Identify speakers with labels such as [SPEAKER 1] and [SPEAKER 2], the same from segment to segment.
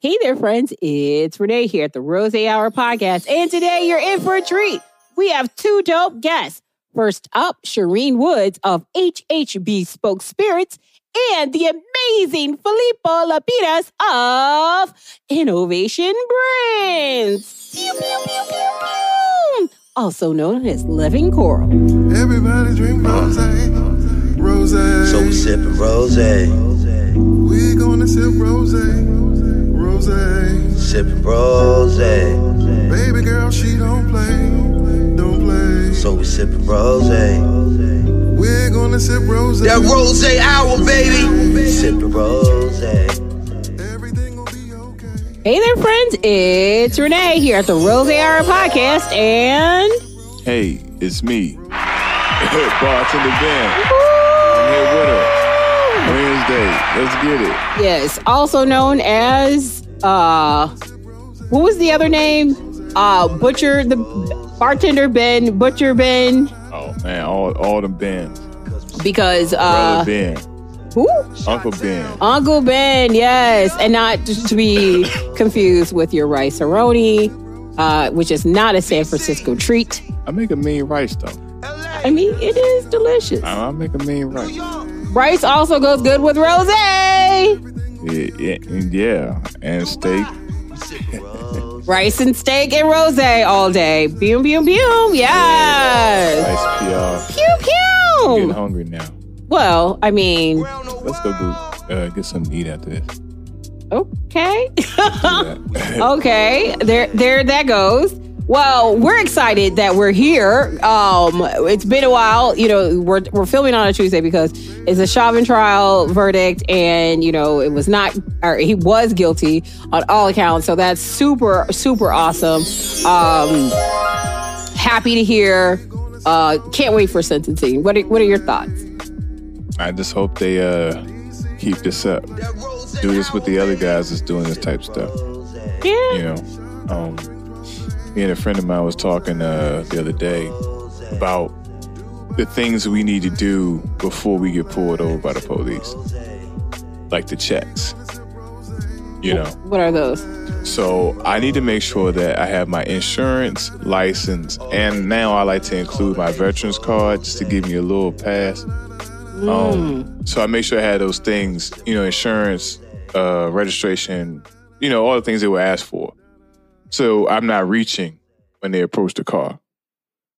[SPEAKER 1] Hey there, friends. It's Renee here at the Rose Hour Podcast. And today you're in for a treat. We have two dope guests. First up, Sharene Woods of HH Bespoke Spirits and the amazing Filippo Lapides of Enovation Brands. Pew, pew, pew, pew, pew. Also known as Living Coral.
[SPEAKER 2] Everybody drink rose, rose.
[SPEAKER 3] So we sipping rose,
[SPEAKER 2] We gonna sip rose, rose.
[SPEAKER 3] sipping rose.
[SPEAKER 2] Baby girl, she don't play, don't play.
[SPEAKER 3] So we sipping rose.
[SPEAKER 2] We're gonna sip rose.
[SPEAKER 3] That rose hour, baby. Sipping rose.
[SPEAKER 2] Everything will be okay.
[SPEAKER 1] Hey there, friends. It's Renee here at the Rose Hour Podcast. And
[SPEAKER 4] Hey, it's me, bartender Ben. I'm here with her. Wednesday. Let's get it.
[SPEAKER 1] yes, also known as, uh, what was the other name? Uh, Butcher, the bartender Ben, Butcher Ben,
[SPEAKER 4] Oh man, all all them Bens.
[SPEAKER 1] because,
[SPEAKER 4] Brother
[SPEAKER 1] uh,
[SPEAKER 4] Ben,
[SPEAKER 1] who?
[SPEAKER 4] Uncle Ben.
[SPEAKER 1] Uncle Ben, yes, and not to be confused with your Rice-A-Roni, uh, which is not a San Francisco treat.
[SPEAKER 4] I make a mean rice though.
[SPEAKER 1] I mean, it is delicious.
[SPEAKER 4] I, I make a mean rice.
[SPEAKER 1] Rice also goes good with rosé.
[SPEAKER 4] Yeah, yeah, and steak.
[SPEAKER 1] Rice and steak and rosé all day. Boom, boom, boom. Yes.
[SPEAKER 4] Nice PR.
[SPEAKER 1] Pew,
[SPEAKER 4] I'm getting hungry now.
[SPEAKER 1] Well, I mean,
[SPEAKER 4] Let's go uh, get something to eat after this.
[SPEAKER 1] okay. Okay. There there that goes. Well, we're excited that we're here. Um, it's been a while. You know, we're we're filming on a Tuesday because it's a Chauvin trial verdict, and you know, it was not, or he was guilty on all accounts. So that's super super awesome. Um, happy to hear. Uh, can't wait for sentencing. What are, what are your thoughts?
[SPEAKER 4] I just hope they uh keep this up. Do this with the other guys that's doing this type of stuff.
[SPEAKER 1] Yeah.
[SPEAKER 4] you know um me and a friend of mine was talking uh the other day about the things we need to do before we get pulled over by the police. Like the checks you know?
[SPEAKER 1] What are those?
[SPEAKER 4] so i need to make sure that i have my insurance license and now i like to include my veterans card just to give me a little pass. Um, so i make sure i had those things you know insurance uh registration you know all the things they were asked for so i'm not reaching when they approach the car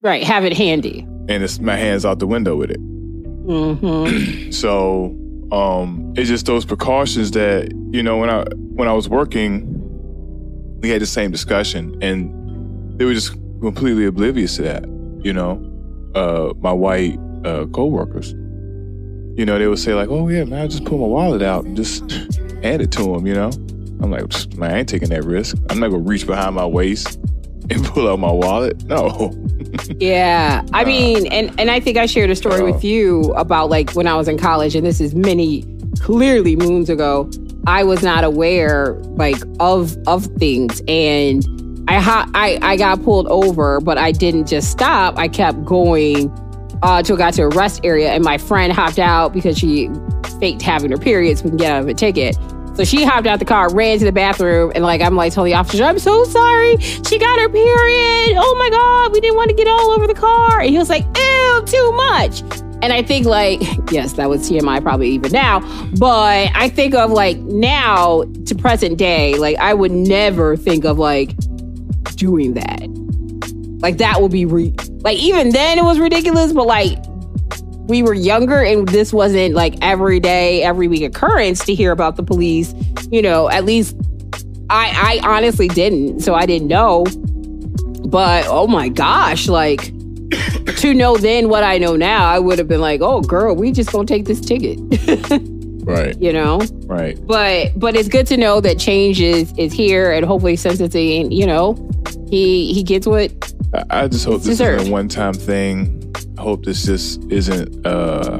[SPEAKER 1] Right. Have it handy.
[SPEAKER 4] and it's my hands out the window with it
[SPEAKER 1] Mm-hmm.
[SPEAKER 4] so um it's just those precautions that you know when i when i was working we had the same discussion and they were just completely oblivious to that you know uh my white uh co-workers you know they would say like oh yeah man i just pull my wallet out and just hand it to them you know i'm like man i ain't taking that risk i'm not gonna reach behind my waist and pull out my wallet no
[SPEAKER 1] Yeah. I mean, and and I think I shared a story with you about like when I was in college, and this is many clearly moons ago. I was not aware like of of things, and I ha- I I got pulled over, but I didn't just stop. I kept going uh, until I got to a rest area, and my friend hopped out because she faked having her period so we can get out of a ticket. So she hopped out the car, ran to the bathroom, and like I'm like telling the officer, I'm so sorry. She got her period. Oh my god, we didn't want to get all over the car. And he was like, ew, too much. And I think like, yes, that was TMI probably even now, but I think of like now to present day, like I would never think of like doing that. Like that would be re- like even then it was ridiculous, but like we were younger and this wasn't like every day, every week occurrence to hear about the police. You know, at least I I honestly didn't, so I didn't know. But oh my gosh, like to know then what I know now, I would have been like, "Oh, girl, we just gonna take this ticket,"
[SPEAKER 4] right
[SPEAKER 1] you know.
[SPEAKER 4] right
[SPEAKER 1] But but it's good to know that change is is here, and hopefully sentencing. You know, he he gets what
[SPEAKER 4] I, I just hope
[SPEAKER 1] It's
[SPEAKER 4] this
[SPEAKER 1] deserved.
[SPEAKER 4] isn't a one-time thing. I hope this just isn't uh,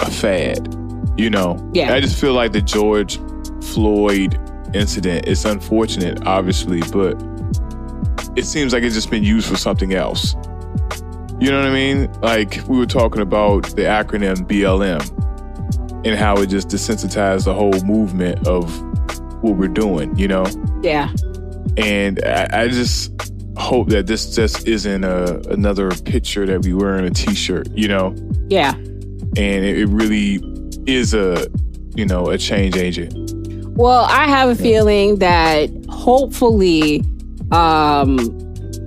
[SPEAKER 4] a fad. You know,
[SPEAKER 1] Yeah.
[SPEAKER 4] I just feel like the George Floyd incident is unfortunate, obviously, but it seems like it's just been used for something else. You know what I mean? Like we were talking about the acronym BLM and how it just desensitized the whole movement of what we're doing, you know?
[SPEAKER 1] Yeah.
[SPEAKER 4] And I, I just hope that this just isn't a, another picture that we wear in a t-shirt, you know?
[SPEAKER 1] Yeah.
[SPEAKER 4] And it, it really is a, you know, a change agent.
[SPEAKER 1] Well, I have a feeling that hopefully um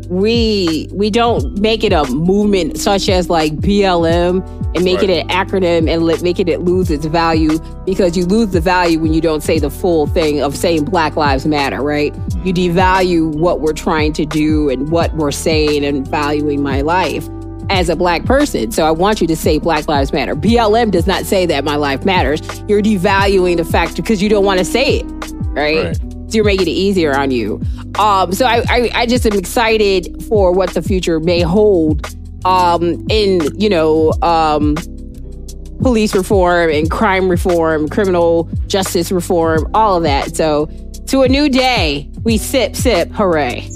[SPEAKER 1] we we don't make it a movement such as like BLM and make
[SPEAKER 4] Right.
[SPEAKER 1] it an acronym and let, making it lose its value because you lose the value when you don't say the full thing of saying Black Lives Matter, right? You devalue what we're trying to do and what we're saying and valuing my life as a black person. So I want you to say Black Lives Matter. BLM does not say that my life matters. You're devaluing the fact because you don't want to say it, right?
[SPEAKER 4] Right.
[SPEAKER 1] So you're making it easier on you. Um, so I, I, I just am excited for what the future may hold um, in, you know, um, police reform and crime reform, criminal justice reform, all of that. So to a new day, we sip, sip, hooray.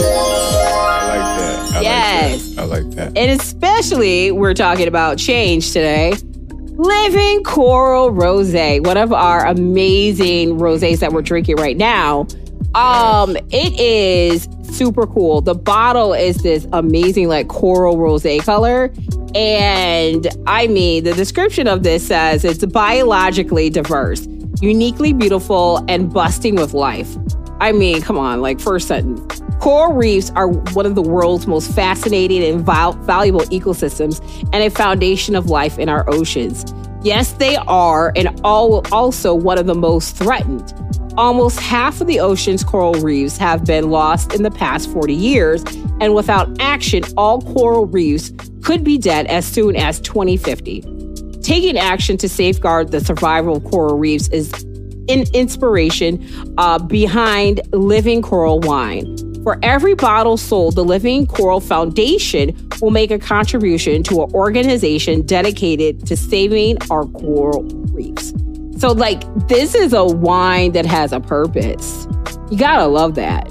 [SPEAKER 4] I like that. I
[SPEAKER 1] Yes.
[SPEAKER 4] Like that. I like that.
[SPEAKER 1] And especially, we're talking about change today. Living Coral Rose, one of our amazing rosés that we're drinking right now. Um, it is super cool. The bottle is this amazing like coral rose color. And I mean, the description of this says it's biologically diverse, uniquely beautiful, and busting with life. I mean, come on, like first sentence. Coral reefs are one of the world's most fascinating and val- valuable ecosystems and a foundation of life in our oceans. Yes, they are, and all, also one of the most threatened. Almost half of the ocean's coral reefs have been lost in the past 40 years, and without action, all coral reefs could be dead as soon as 2050. Taking action to safeguard the survival of coral reefs is an inspiration uh, behind Living Coral Wine. For every bottle sold, the Living Coral Foundation will make a contribution to an organization dedicated to saving our coral reefs. So, like, this is a wine that has a purpose. You gotta love that.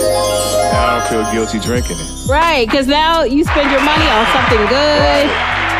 [SPEAKER 4] I don't feel guilty drinking it.
[SPEAKER 1] Right, because now you spend your money on something good.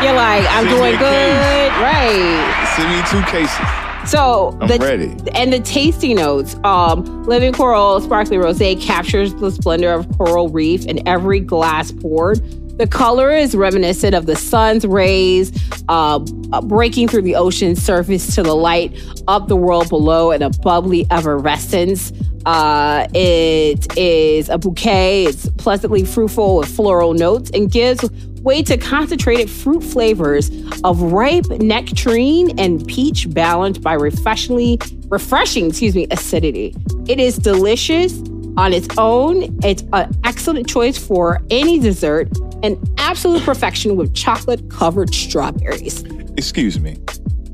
[SPEAKER 1] You're like, I'm
[SPEAKER 4] Send
[SPEAKER 1] doing good. Right.
[SPEAKER 4] Send me two cases.
[SPEAKER 1] So
[SPEAKER 4] I'm
[SPEAKER 1] the,
[SPEAKER 4] ready.
[SPEAKER 1] And the tasting notes, um, Living Coral Sparkly Rosé captures the splendor of coral reef in every glass poured. The color is reminiscent of the sun's rays uh, uh, breaking through the ocean's surface to the light of the world below in a bubbly effervescence. Uh, it is a bouquet. It's pleasantly fruitful with floral notes and gives way to concentrated fruit flavors of ripe nectarine and peach balanced by refreshingly refreshing, excuse me, acidity. It is delicious on its own. It's an excellent choice for any dessert and absolute perfection with chocolate covered strawberries.
[SPEAKER 4] Excuse me.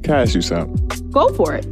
[SPEAKER 4] Can I ask you something?
[SPEAKER 1] Go for it.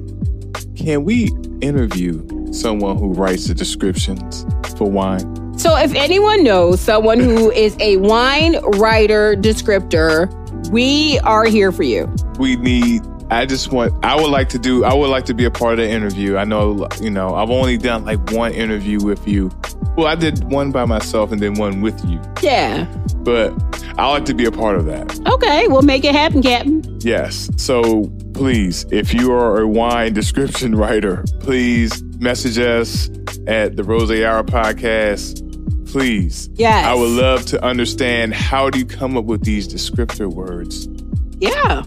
[SPEAKER 4] Can we interview someone who writes the descriptions for wine?
[SPEAKER 1] So, if anyone knows someone who is a wine writer descriptor, we are here for you.
[SPEAKER 4] We need. I just want. I would like to do. I would like to be a part of the interview. I know. You know. I've only done like one interview with you. Well, I did one by myself and then one with you.
[SPEAKER 1] Yeah.
[SPEAKER 4] But I like to be a part of that.
[SPEAKER 1] Okay, we'll make it happen, Captain.
[SPEAKER 4] Yes. So please, if you are a wine description writer, please message us at the Rose Hour podcast. Please.
[SPEAKER 1] Yes.
[SPEAKER 4] I would love to understand how do you come up with these descriptor words?
[SPEAKER 1] Yeah.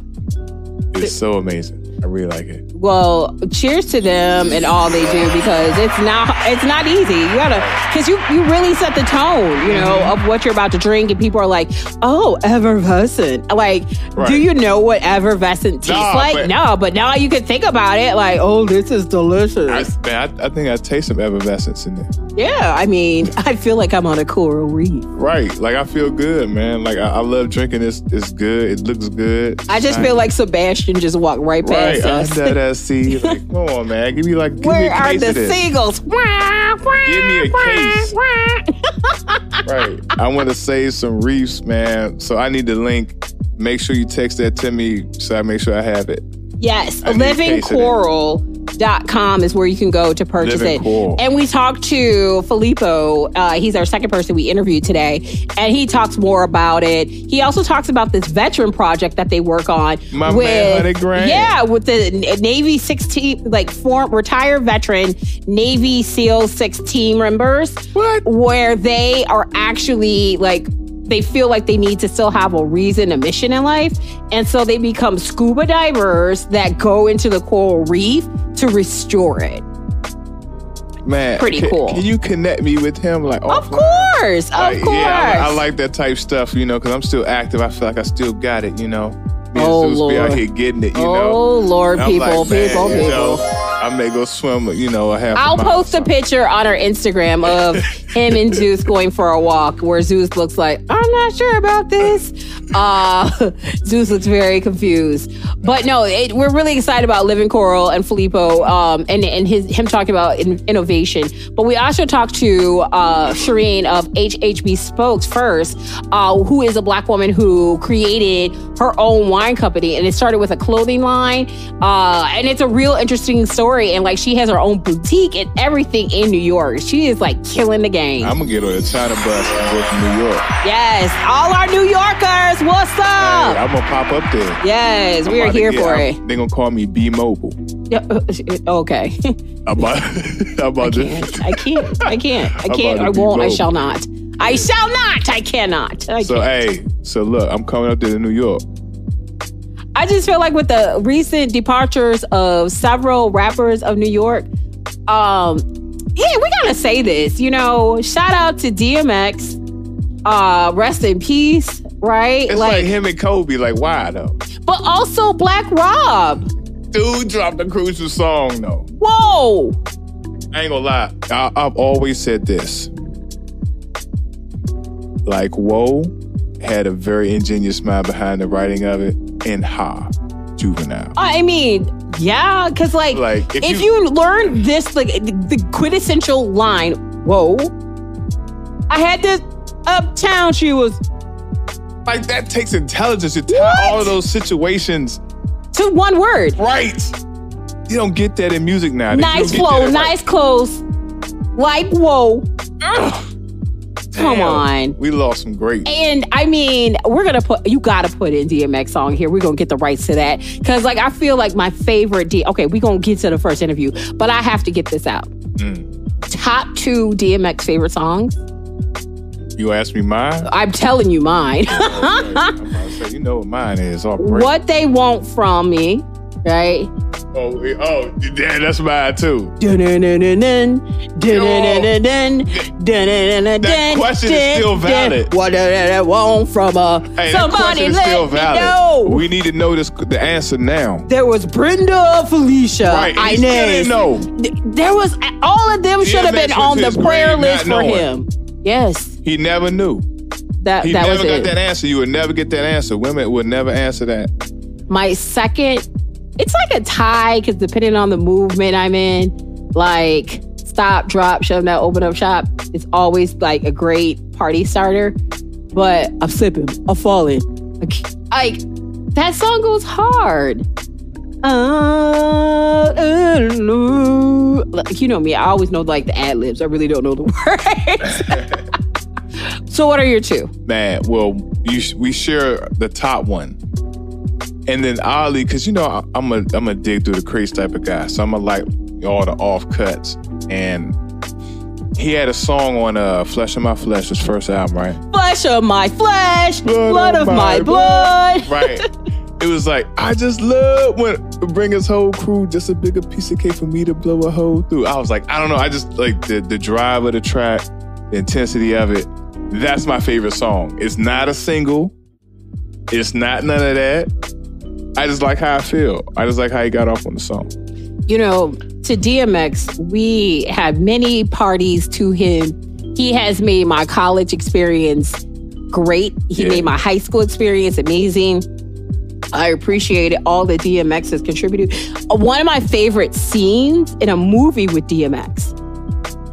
[SPEAKER 4] It's so amazing. I really like it.
[SPEAKER 1] Well, cheers to them and all they do because it's not it's not easy. You gotta because you you really set the tone, you know,
[SPEAKER 4] Mm-hmm.
[SPEAKER 1] of what you're about to drink, and people are like, "Oh, effervescent." Like,
[SPEAKER 4] Right.
[SPEAKER 1] do you know what effervescent tastes
[SPEAKER 4] Nah,
[SPEAKER 1] like?
[SPEAKER 4] but-
[SPEAKER 1] no, but now you can think about it. Like, oh, this is
[SPEAKER 4] I,
[SPEAKER 1] delicious.
[SPEAKER 4] man, I, I think I taste some effervescence in there.
[SPEAKER 1] yeah, I mean, I feel like I'm on a coral reef.
[SPEAKER 4] Right. Like I feel good, man. Like I, I love drinking this. It's good. It looks good.
[SPEAKER 1] I just feel like Sebastian just walked right
[SPEAKER 4] Right,
[SPEAKER 1] past
[SPEAKER 4] I
[SPEAKER 1] us.
[SPEAKER 4] that ass see. Like, come on, man. Give me like, give me
[SPEAKER 1] Where
[SPEAKER 4] a
[SPEAKER 1] are the
[SPEAKER 4] of this.
[SPEAKER 1] seagulls?
[SPEAKER 4] Give me a case. right. I want to save some reefs, man. So I need the link. Make sure you text that to me so I make sure I have it.
[SPEAKER 1] Yes,
[SPEAKER 4] I need a
[SPEAKER 1] Living
[SPEAKER 4] case of.
[SPEAKER 1] Coral Dot com is where you can go to purchase
[SPEAKER 4] Living
[SPEAKER 1] it.
[SPEAKER 4] Coral.
[SPEAKER 1] And we talked to Filippo. Uh, he's our second person we interviewed today, and he talks more about it. He also talks about this veteran project that they work on
[SPEAKER 4] My
[SPEAKER 1] with
[SPEAKER 4] man, 100 grand.
[SPEAKER 1] yeah, with the Navy 16 like form retired veteran Navy SEAL 6 team members.
[SPEAKER 4] What?
[SPEAKER 1] Where they are actually like they feel like they need to still have a reason, a mission in life. And so they become scuba divers that go into the coral reef to restore it.
[SPEAKER 4] Man,
[SPEAKER 1] Pretty
[SPEAKER 4] can,
[SPEAKER 1] cool.
[SPEAKER 4] Can you connect me with him? Like,
[SPEAKER 1] Of course. Of course.
[SPEAKER 4] Yeah, I, I like that type stuff, you know, because I'm still active. I feel like I still got it, you know. Me
[SPEAKER 1] Oh,
[SPEAKER 4] Zeus be out here getting it, you
[SPEAKER 1] oh
[SPEAKER 4] know.
[SPEAKER 1] Lord, people,
[SPEAKER 4] like,
[SPEAKER 1] people,
[SPEAKER 4] you
[SPEAKER 1] people.
[SPEAKER 4] I may go swim, you know, a half.
[SPEAKER 1] I'll
[SPEAKER 4] a mile
[SPEAKER 1] post a picture on our Instagram of him and Zeus going for a walk where Zeus looks like, I'm not sure about this. Uh, Zeus looks very confused. But no, it, we're really excited about Living Coral and Filippo um, and, and his him talking about in, innovation. But we also talked to uh, Sharene of HH Bespoke Spirits, uh, who is a black woman who created her own wine company. And it started with a clothing line. Uh, and it's a real interesting story. And like she has her own boutique and everything in New York. She is like killing the game.
[SPEAKER 4] I'm gonna get on a China bus and go to New York.
[SPEAKER 1] yes. All our New Yorkers, what's
[SPEAKER 4] Hey,
[SPEAKER 1] up?
[SPEAKER 4] I'm gonna pop up there.
[SPEAKER 1] yes,
[SPEAKER 4] I'm
[SPEAKER 1] we are here
[SPEAKER 4] get-
[SPEAKER 1] for
[SPEAKER 4] I'm-
[SPEAKER 1] it.
[SPEAKER 4] They're gonna call me B Mobile.
[SPEAKER 1] Yeah, uh, Okay.
[SPEAKER 4] I'm about, I'm about to.
[SPEAKER 1] can't. I can't. I can't. I can't. I won't. I shall not. I shall not. I cannot. I
[SPEAKER 4] So
[SPEAKER 1] can't.
[SPEAKER 4] hey, so look, I'm coming up there to New York.
[SPEAKER 1] I just feel like with the recent departures of several rappers of New York, um, yeah, we gotta say this. You know, shout out to DMX. Uh, rest in peace. Right?
[SPEAKER 4] It's like, him and Kobe. Like, why though?
[SPEAKER 1] but also Black Rob.
[SPEAKER 4] Dude dropped a crucial song though.
[SPEAKER 1] Whoa.
[SPEAKER 4] I ain't gonna lie. I, I've always said this. Like, whoa had a very ingenious mind behind the writing of it, and Ha, Juvenile.
[SPEAKER 1] Uh, I mean, yeah, because like,
[SPEAKER 4] Like,
[SPEAKER 1] if,
[SPEAKER 4] if
[SPEAKER 1] you,
[SPEAKER 4] you-
[SPEAKER 1] learn this, like the, quintessential line, whoa, I had this uptown. She was
[SPEAKER 4] Like, that takes intelligence to tie
[SPEAKER 1] What?
[SPEAKER 4] all of those situations
[SPEAKER 1] to one word.
[SPEAKER 4] right. You don't get that in music now.
[SPEAKER 1] Nice flow, nice clothes. Like whoa,
[SPEAKER 4] Ugh.
[SPEAKER 1] Come on.
[SPEAKER 4] We lost some great.
[SPEAKER 1] And I mean, we're gonna put you gotta put in DMX song here. We're gonna get the rights to that. Cause like I feel like my favorite D okay, we're gonna get to the first interview, but I have to get this out.
[SPEAKER 4] Mm.
[SPEAKER 1] Top two DMX favorite songs.
[SPEAKER 4] You ask me mine?
[SPEAKER 1] I'm telling you mine.
[SPEAKER 4] I'm about to say, you know what mine is.
[SPEAKER 1] What they want from me, right?
[SPEAKER 4] Oh, oh, yeah, that's mine too. That question is still
[SPEAKER 1] dun,
[SPEAKER 4] valid.
[SPEAKER 1] What do they want from a
[SPEAKER 4] Hey, that
[SPEAKER 1] somebody let
[SPEAKER 4] still
[SPEAKER 1] me
[SPEAKER 4] valid.
[SPEAKER 1] know.
[SPEAKER 4] We need to know this, the answer now.
[SPEAKER 1] there was Brenda Felicia,
[SPEAKER 4] Right, and he
[SPEAKER 1] Inez.
[SPEAKER 4] didn't know.
[SPEAKER 1] There was all of them should have been on the prayer list for him. Yes,
[SPEAKER 4] He never knew.
[SPEAKER 1] that
[SPEAKER 4] He
[SPEAKER 1] that
[SPEAKER 4] never
[SPEAKER 1] was
[SPEAKER 4] got
[SPEAKER 1] it.
[SPEAKER 4] that answer. You would never get that answer. Women would never answer that.
[SPEAKER 1] My second, it's like a tie because depending on the movement I'm in, like stop, drop, shove that, open up shop, it's always like a great party starter. But I'm slipping, I'm falling. Like, that song goes hard. Uh. Like, you know me, I always know like the ad libs. I really don't know the words. so, what are your two?
[SPEAKER 4] Man, well, you sh- we share the top one. And then oddly, because you know I- I'm a I'm a dig through the crazy type of guy, so I'm gonna like all the off cuts. And he had a song on uh Flesh of My Flesh, his first album, right?
[SPEAKER 1] Flesh of my flesh, blood, of my, blood.
[SPEAKER 4] Right. It was like, I just love when bring his whole crew, just a bigger piece of cake for me to blow a hole through. I was like, I don't know, I just like the the drive of the track, the intensity of it. That's my favorite song. It's not a single. It's not none of that. I just like how I feel. I just like how he got off on the song.
[SPEAKER 1] you know, to DMX, we had many parties to him. He has made my college experience great. He
[SPEAKER 4] Yeah.
[SPEAKER 1] made my high school experience amazing. I appreciate it, all that DMX has contributed. One of my favorite scenes in a movie with DMX,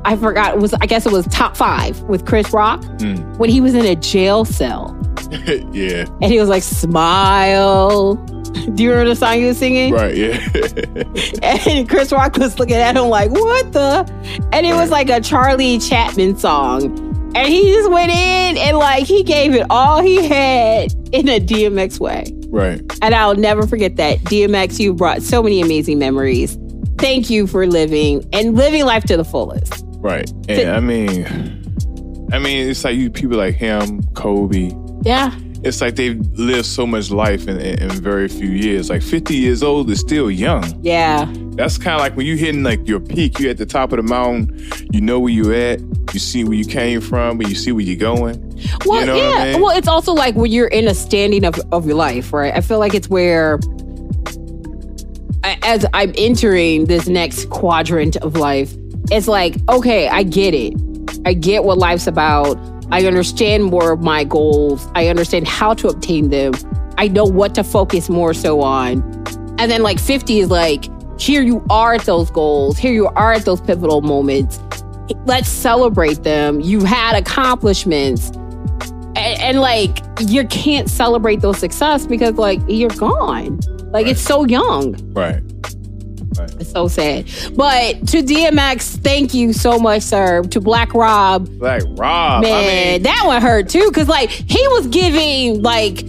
[SPEAKER 1] I forgot, it was I guess it was top five with Chris Rock mm. when he was in a jail cell
[SPEAKER 4] yeah.
[SPEAKER 1] and he was like, smile, Do you remember the song he was singing?
[SPEAKER 4] Right, yeah.
[SPEAKER 1] And Chris Rock was looking at him like, what the? And it was like a Charlie Chaplin song. And he just went in and like he gave it all he had in a DMX way.
[SPEAKER 4] right.
[SPEAKER 1] And I'll never forget that. DMX, you brought so many amazing memories. Thank you for living and living life to the fullest.
[SPEAKER 4] Right. And I mean I mean, it's like you people like him, Kobe.
[SPEAKER 1] Yeah.
[SPEAKER 4] It's like they've lived so much life in, in, in very few years. Like 50 years old is still young.
[SPEAKER 1] Yeah.
[SPEAKER 4] That's kind of like when you're hitting like your peak. you're at the top of the mountain. You know where you're at. You see where you came from, and you see where you're going.
[SPEAKER 1] Well,
[SPEAKER 4] You know
[SPEAKER 1] yeah.
[SPEAKER 4] I mean?
[SPEAKER 1] Well, it's also like when you're in a standing of, of your life, right? I feel like it's where, I- as I'm entering this next quadrant of life, it's like, okay, I get it. I get what life's about. I understand more of my goals. I understand how to obtain them. I know what to focus more so on. And then, like, 50 is like, here you are at those goals. Here you are at those pivotal moments. Let's celebrate them. You've had accomplishments and, and like you can't celebrate those success because like you're gone like it's so young
[SPEAKER 4] Right.
[SPEAKER 1] It's so sad but to dmx thank you so much sir to black rob
[SPEAKER 4] Like Rob.
[SPEAKER 1] man
[SPEAKER 4] I mean,
[SPEAKER 1] that one hurt too because like he was giving like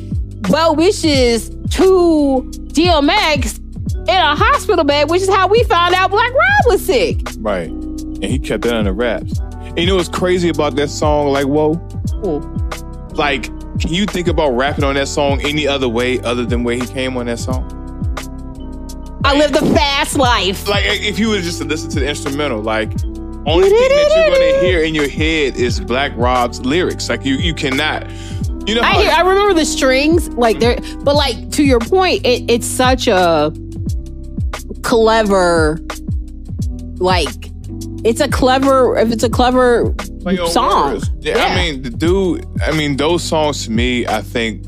[SPEAKER 1] well wishes to dmx in a hospital bed which is how we found out black rob was sick
[SPEAKER 4] right. And he kept that under wraps. And you know what's crazy about that song? Like, whoa. Like, can you think about rapping on that song any other way other than where he came on that song?
[SPEAKER 1] I live the fast life
[SPEAKER 4] Like, eh, if you were just to listen to the instrumental, like, only thing that you're gonna hear in your head is Black Rob's lyrics. Like, you you cannot. You know
[SPEAKER 1] I hear, I remember the strings, like there, but like to your point, it, it's such a clever, like it's a clever. If it's a clever song,
[SPEAKER 4] words. Yeah, I mean, the dude, I mean, those songs to me, I think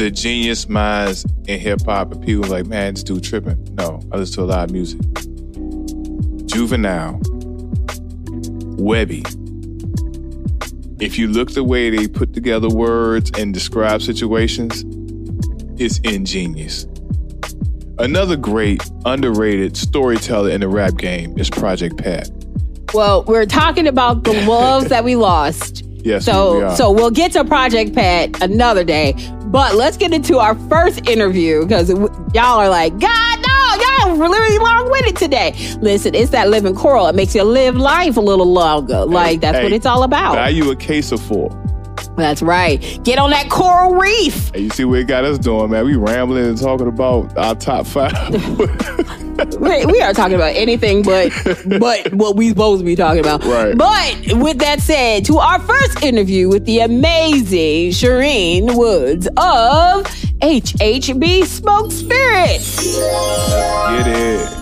[SPEAKER 4] the genius minds in hip hop and people like, man, this dude tripping. No, I listen to a lot of music. Juvenile, Webbie. If you look the way they put together words and describe situations, it's ingenious. Another great, underrated storyteller in the rap game is Project Pat.
[SPEAKER 1] well, we're talking about the loves that we lost.
[SPEAKER 4] Yes, we
[SPEAKER 1] So,
[SPEAKER 4] are.
[SPEAKER 1] so we'll get to Project Pat another day. But let's get into our first interview because y'all are like, God, no, y'all were really long winded today. Listen, it's that living coral. It makes you live life a little longer. Like that's
[SPEAKER 4] hey,
[SPEAKER 1] what it's all about.
[SPEAKER 4] You a case of four.
[SPEAKER 1] That's right. Get on that coral reef.
[SPEAKER 4] Hey, you see what it got us doing, man? We rambling and talking about our top five.
[SPEAKER 1] we, we are talking about anything but but what we supposed to be talking about.
[SPEAKER 4] Right.
[SPEAKER 1] But with that said, to our first interview with the amazing Sharene Woods of HH Bespoke Spirits.
[SPEAKER 4] Get it.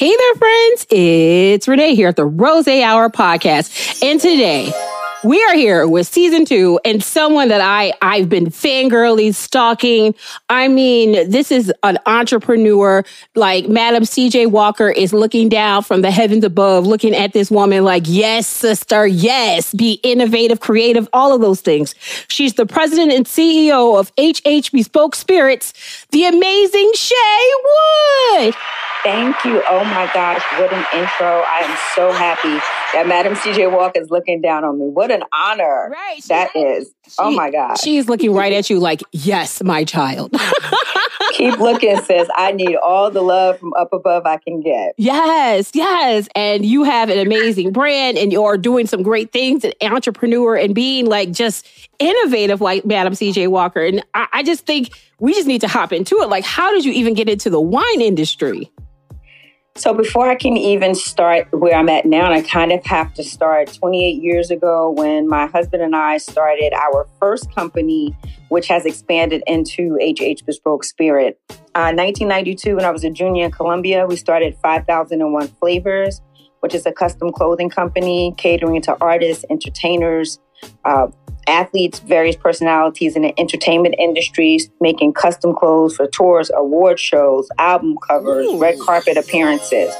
[SPEAKER 1] Hey there, friends. It's Renee here at the Rose Hour podcast. And today we are here with season two and someone that I, I've been fangirly stalking. I mean, this is an entrepreneur. Like Madam CJ Walker is looking down from the heavens above, looking at this woman like, yes, sister, yes, be innovative, creative, all of those things. She's the president and CEO of HH Bespoke Spirits, the amazing Shay Wood.
[SPEAKER 5] Thank you. Oh my gosh, what an intro. I am so happy that Madam CJ Walker is looking down on me. What an honor
[SPEAKER 1] Right, she
[SPEAKER 5] that is. Oh my God.
[SPEAKER 1] She's looking right at you like, yes, my child.
[SPEAKER 5] Keep looking, sis. I need all the love from up above I can get.
[SPEAKER 1] yes, yes. And you have an amazing brand and you're doing some great things, an entrepreneur and being like just innovative like Madam CJ Walker. And I, I just think we just need to hop into it. Like, how did you even get into the wine industry?
[SPEAKER 5] So before I can even start where I'm at now, and I kind of have to start 28 years ago when my husband and I started our first company, which has expanded into HH Bespoke Spirit. Uh, 1992, when I was a junior in Columbia, we started 5001 Flavors, which is a custom clothing company catering to artists, entertainers, uh, athletes, various personalities in the entertainment industries, making custom clothes for tours, award shows, album covers, Ooh. red carpet appearances.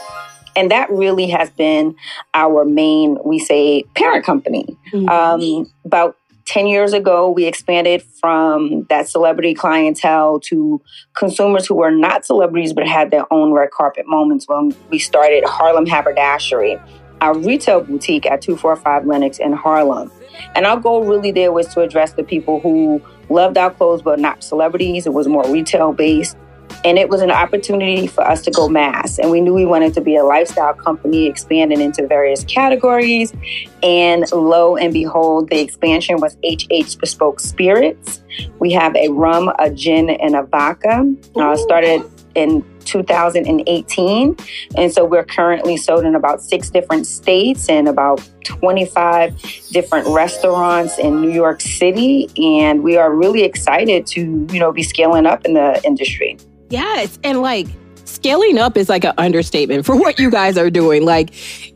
[SPEAKER 5] And that really has been our main, we say, parent company. Mm-hmm. Um, about 10 years ago, we expanded from that celebrity clientele to consumers who were not celebrities but had their own red carpet moments when we started Harlem Haberdashery, our retail boutique at 245 Lenox in Harlem. And our goal really there was to address the people who loved our clothes but not celebrities. It was more retail based. And it was an opportunity for us to go mass. And we knew we wanted to be a lifestyle company expanding into various categories. And lo and behold, the expansion was HH Bespoke Spirits. We have a rum, a gin, and a vodka. Uh, started in 2018. And so we're currently sold in about six different states and about 25 different restaurants in New York City. And we are really excited to, you know, be scaling up in the industry.
[SPEAKER 1] Yes. And like scaling up is like an understatement for what you guys are doing. Like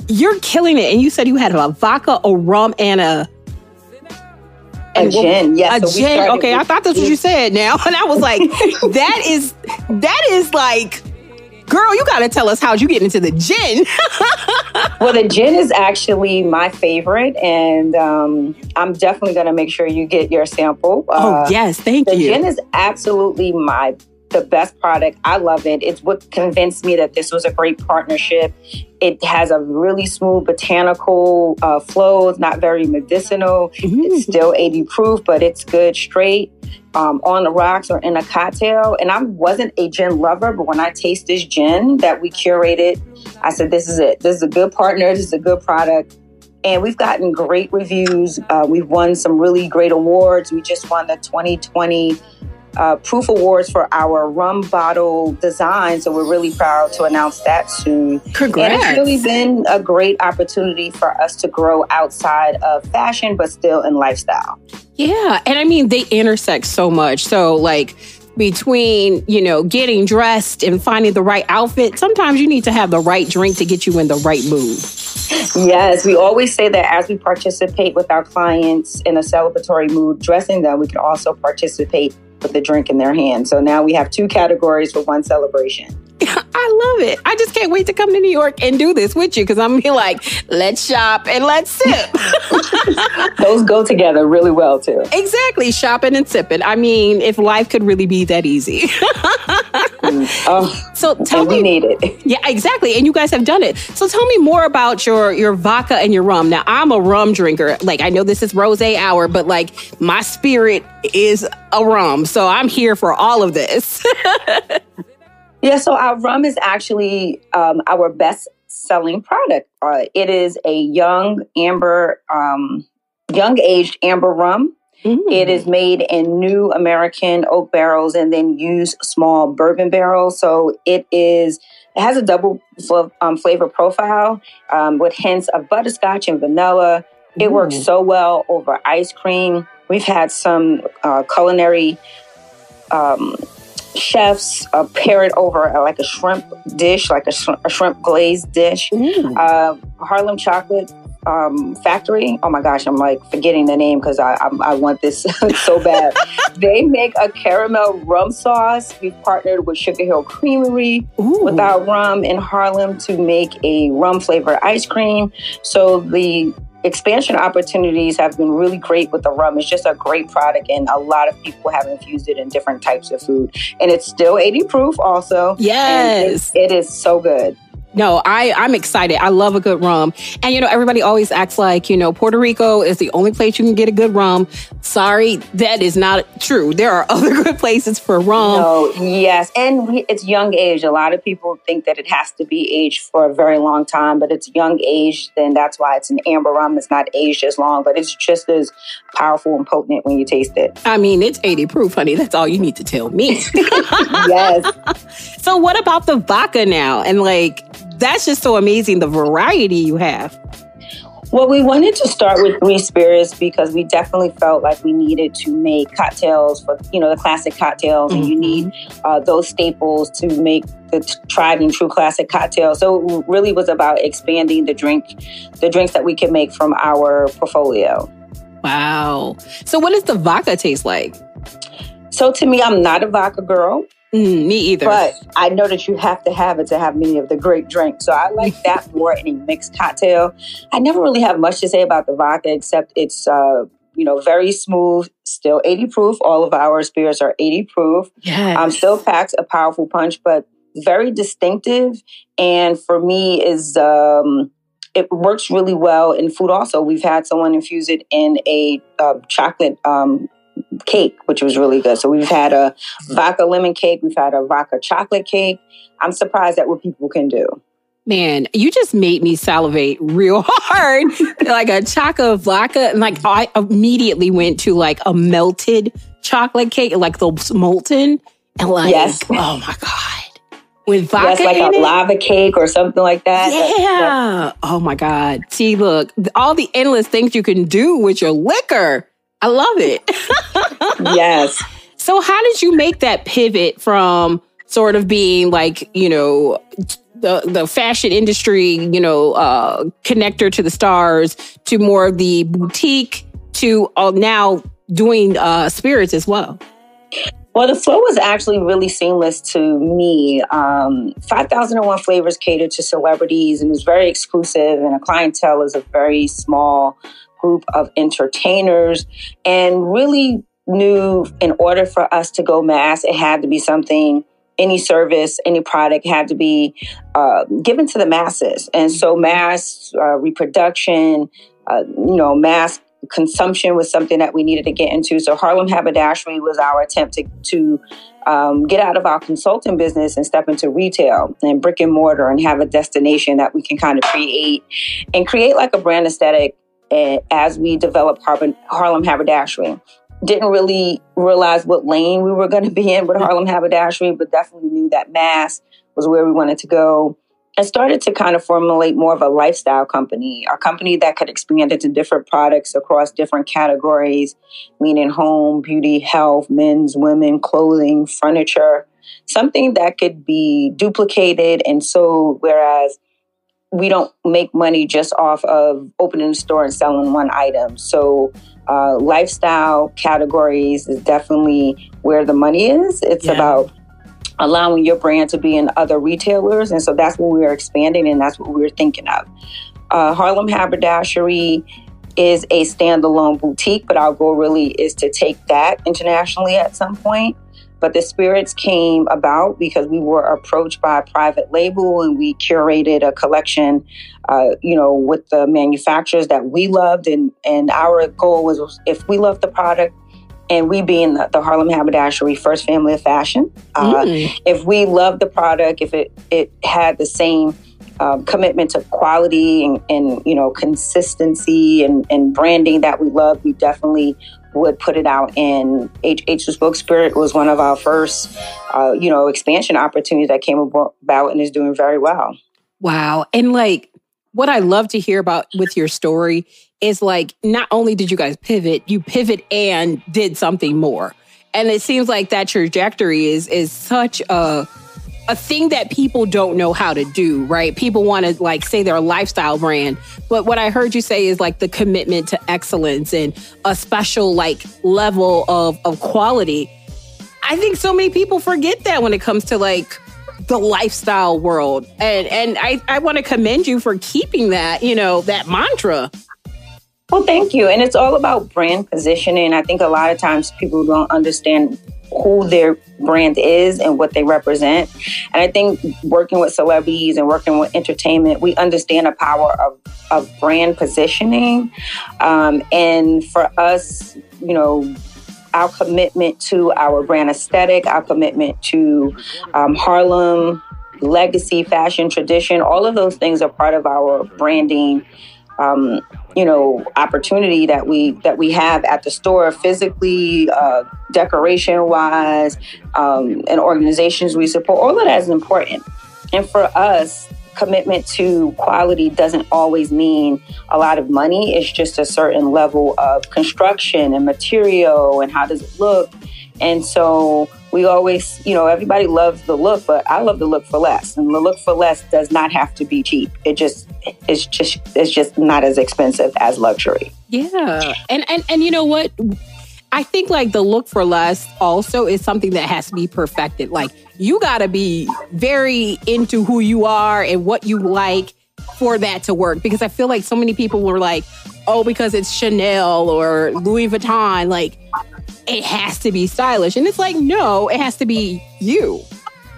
[SPEAKER 1] you're killing it. And you said you had a vodka, a rum, and a
[SPEAKER 5] a gin, yes.
[SPEAKER 1] A so gin. Okay, I thought that's what you said now. And I was like, that is that is like girl, you got to tell us how'd you get into the gin.
[SPEAKER 5] well, the gin is actually my favorite, and um, I'm definitely going to make sure you get your sample.
[SPEAKER 1] Oh, uh, yes, thank
[SPEAKER 5] the
[SPEAKER 1] you.
[SPEAKER 5] The gin is absolutely my the best product. I love it. It's what convinced me that this was a great partnership. It has a really smooth botanical uh, flow. It's not very medicinal. Mm-hmm. It's still 80 proof, but it's good straight um, on the rocks or in a cocktail. And I wasn't a gin lover, but when I taste this gin that we curated, I said, this is it. This is a good partner. This is a good product and we've gotten great reviews. Uh, we've won some really great awards. We just won the 2020 uh, proof awards for our rum bottle design. So we're really proud to announce that soon.
[SPEAKER 1] Congrats.
[SPEAKER 5] And it's really been a great opportunity for us to grow outside of fashion, but still in lifestyle.
[SPEAKER 1] Yeah. And I mean, they intersect so much. So, like, between, you know, getting dressed and finding the right outfit, sometimes you need to have the right drink to get you in the right mood.
[SPEAKER 5] Yes, we always say that as we participate with our clients in a celebratory mood, dressing them, we can also participate with the drink in their hand. So now we have two categories for one celebration.
[SPEAKER 1] I love it. I just can't wait to come to New York and do this with you because I'm gonna be like, let's shop and let's sip.
[SPEAKER 5] Those go together really well too.
[SPEAKER 1] Exactly, shopping and sipping. I mean, if life could really be that easy.
[SPEAKER 5] mm. oh, so tell me, we need it.
[SPEAKER 1] Yeah, exactly. And you guys have done it. So tell me more about your your vodka and your rum. Now, I'm a rum drinker. Like I know this is rose hour, but like my spirit is a rum, so I'm here for all of this.
[SPEAKER 5] Yeah, so our rum is actually um, our best selling product. Uh, it is a young amber, um, young aged amber rum. Mm. It is made in new American oak barrels and then use small bourbon barrels. So it is it has a double um, flavor profile um, with hints of butterscotch and vanilla. It mm. works so well over ice cream. We've had some uh, culinary um, chefs uh, pair it over uh, like a shrimp dish, like a, sh- a shrimp glazed dish. Mm. Uh, Harlem Chocolate um, Factory. Oh my gosh, I'm like forgetting the name because I, I, I want this so bad. they make a caramel rum sauce. We've partnered with Sugar Hill Creamery Ooh. with our rum in Harlem to make a rum flavored ice cream. So the expansion opportunities have been really great with the rum. It's just a great product, and a lot of people have infused it in different types of food. And it's still 80 proof, also.
[SPEAKER 1] Yes.
[SPEAKER 5] It, it is so good
[SPEAKER 1] no, I, I'm excited. I love a good rum. And, you know, everybody always acts like, you know, Puerto Rico is the only place you can get a good rum. Sorry, that is not true. There are other good places for rum.
[SPEAKER 5] No, yes. And we, it's young age. A lot of people think that it has to be aged for a very long time, but it's young age. Then that's why it's an amber rum. It's not aged as long, but it's just as powerful and potent when you taste it.
[SPEAKER 1] I mean, it's 80 proof, honey. That's all you need to tell me.
[SPEAKER 5] yes.
[SPEAKER 1] So, what about the vodka now? And like, that's just so amazing the variety you have.
[SPEAKER 5] Well, we wanted to start with three spirits because we definitely felt like we needed to make cocktails for, you know, the classic cocktails, mm-hmm. and you need mm-hmm. uh, those staples to make the t- tried and true classic cocktail. So it really was about expanding the drink, the drinks that we can make from our portfolio.
[SPEAKER 1] Wow. So, what does the vodka taste like?
[SPEAKER 5] So to me, I'm not a vodka girl.
[SPEAKER 1] Mm, me either.
[SPEAKER 5] But I know that you have to have it to have many of the great drinks. So I like that more in a mixed cocktail. I never really have much to say about the vodka except it's uh, you know, very smooth, still 80 proof. All of our spirits are 80 proof.
[SPEAKER 1] Yeah.
[SPEAKER 5] Um, still packs a powerful punch, but very distinctive. And for me is um it works really well in food also. We've had someone infuse it in a uh, chocolate um, cake, which was really good. So we've had a mm. vodka lemon cake, we've had a vodka chocolate cake. I'm surprised at what people can do.
[SPEAKER 1] Man, you just made me salivate real hard. like a chocolate vodka. And like I immediately went to like a melted chocolate cake, like the molten. And like,
[SPEAKER 5] Yes.
[SPEAKER 1] oh my God. With vodka.
[SPEAKER 5] Yes, like a
[SPEAKER 1] it?
[SPEAKER 5] lava cake or something like that. That-
[SPEAKER 1] Yeah.
[SPEAKER 5] that-
[SPEAKER 1] Oh my God. See, look, all the endless things you can do with your liquor. I love it.
[SPEAKER 5] yes.
[SPEAKER 1] So, how did you make that pivot from sort of being like, you know, the the fashion industry, you know, uh, connector to the stars, to more of the boutique, to uh, now doing uh, spirits as well?
[SPEAKER 5] Well, the flow was actually really seamless to me. Um, 5001 Flavors catered to celebrities and is very exclusive, and a clientele is a very small group of entertainers. And really knew in order for us to go mass, it had to be something, any service, any product had to be uh, given to the masses. And so, mass uh, reproduction, uh, you know, mass consumption was something that we needed to get into. So Harlem Haberdashery was our attempt to, to um, get out of our consulting business and step into retail and brick and mortar and have a destination that we can kind of create and create like a brand aesthetic as we developed Harlem, Harlem Haberdashery. Didn't really realize what lane we were going to be in with Harlem Haberdashery, but definitely knew that mass was where we wanted to go. I started to kind of formulate more of a lifestyle company, a company that could expand into different products across different categories, meaning home, beauty, health, men's, women, clothing, furniture, something that could be duplicated and sold, whereas we don't make money just off of opening a store and selling one item. So, uh, lifestyle categories is definitely where the money is. It's
[SPEAKER 1] Yeah.
[SPEAKER 5] about allowing your brand to be in other retailers. And so that's what we are expanding and that's what we are thinking of. Uh, Harlem Haberdashery is a standalone boutique, but our goal really is to take that internationally at some point. But the spirits came about because we were approached by a private label and we curated a collection, uh, you know, with the manufacturers that we loved. And, and our goal was if we love the product, and we being the, the Harlem Haberdashery first family of fashion, uh,
[SPEAKER 1] Mm.
[SPEAKER 5] if we loved the product, if it, it had the same um, commitment to quality and, and you know consistency and, and branding that we love, we definitely would put it out. in HH Bespoke Spirit was one of our first, uh, you know, expansion opportunities that came about and is doing very well.
[SPEAKER 1] Wow. And like what I love to hear about with your story is like not only did you guys pivot, you pivot and did something more. And it seems like that trajectory is is such a a thing that people don't know how to do, right? People want to like say they're a lifestyle brand, but what I heard you say is like the commitment to excellence and a special like level of of quality. I think so many people forget that when it comes to like the lifestyle world. And and I, I want to commend you for keeping that, you know, that mantra.
[SPEAKER 5] Well, thank you. And it's all about brand positioning. I think a lot of times people don't understand who their brand is and what they represent. And I think working with celebrities and working with entertainment, we understand the power of, of brand positioning. Um, and for us, you know, our commitment to our brand aesthetic, our commitment to um, Harlem, legacy, fashion, tradition, all of those things are part of our branding um, you know opportunity that we that we have at the store physically uh, decoration wise um, and organizations we support all of that is important. And for us commitment to quality doesn't always mean a lot of money. It's just a certain level of construction and material and how does it look and so we always, you know, everybody loves the look, but I love the look for less. And the look for less does not have to be cheap. It just it's just it's just not as expensive as luxury.
[SPEAKER 1] Yeah. And and and you know what? I think like the look for less also is something that has to be perfected. Like you got to be very into who you are and what you like for that to work because I feel like so many people were like, "Oh, because it's Chanel or Louis Vuitton, like it has to be stylish." And it's like, "No, it has to be you."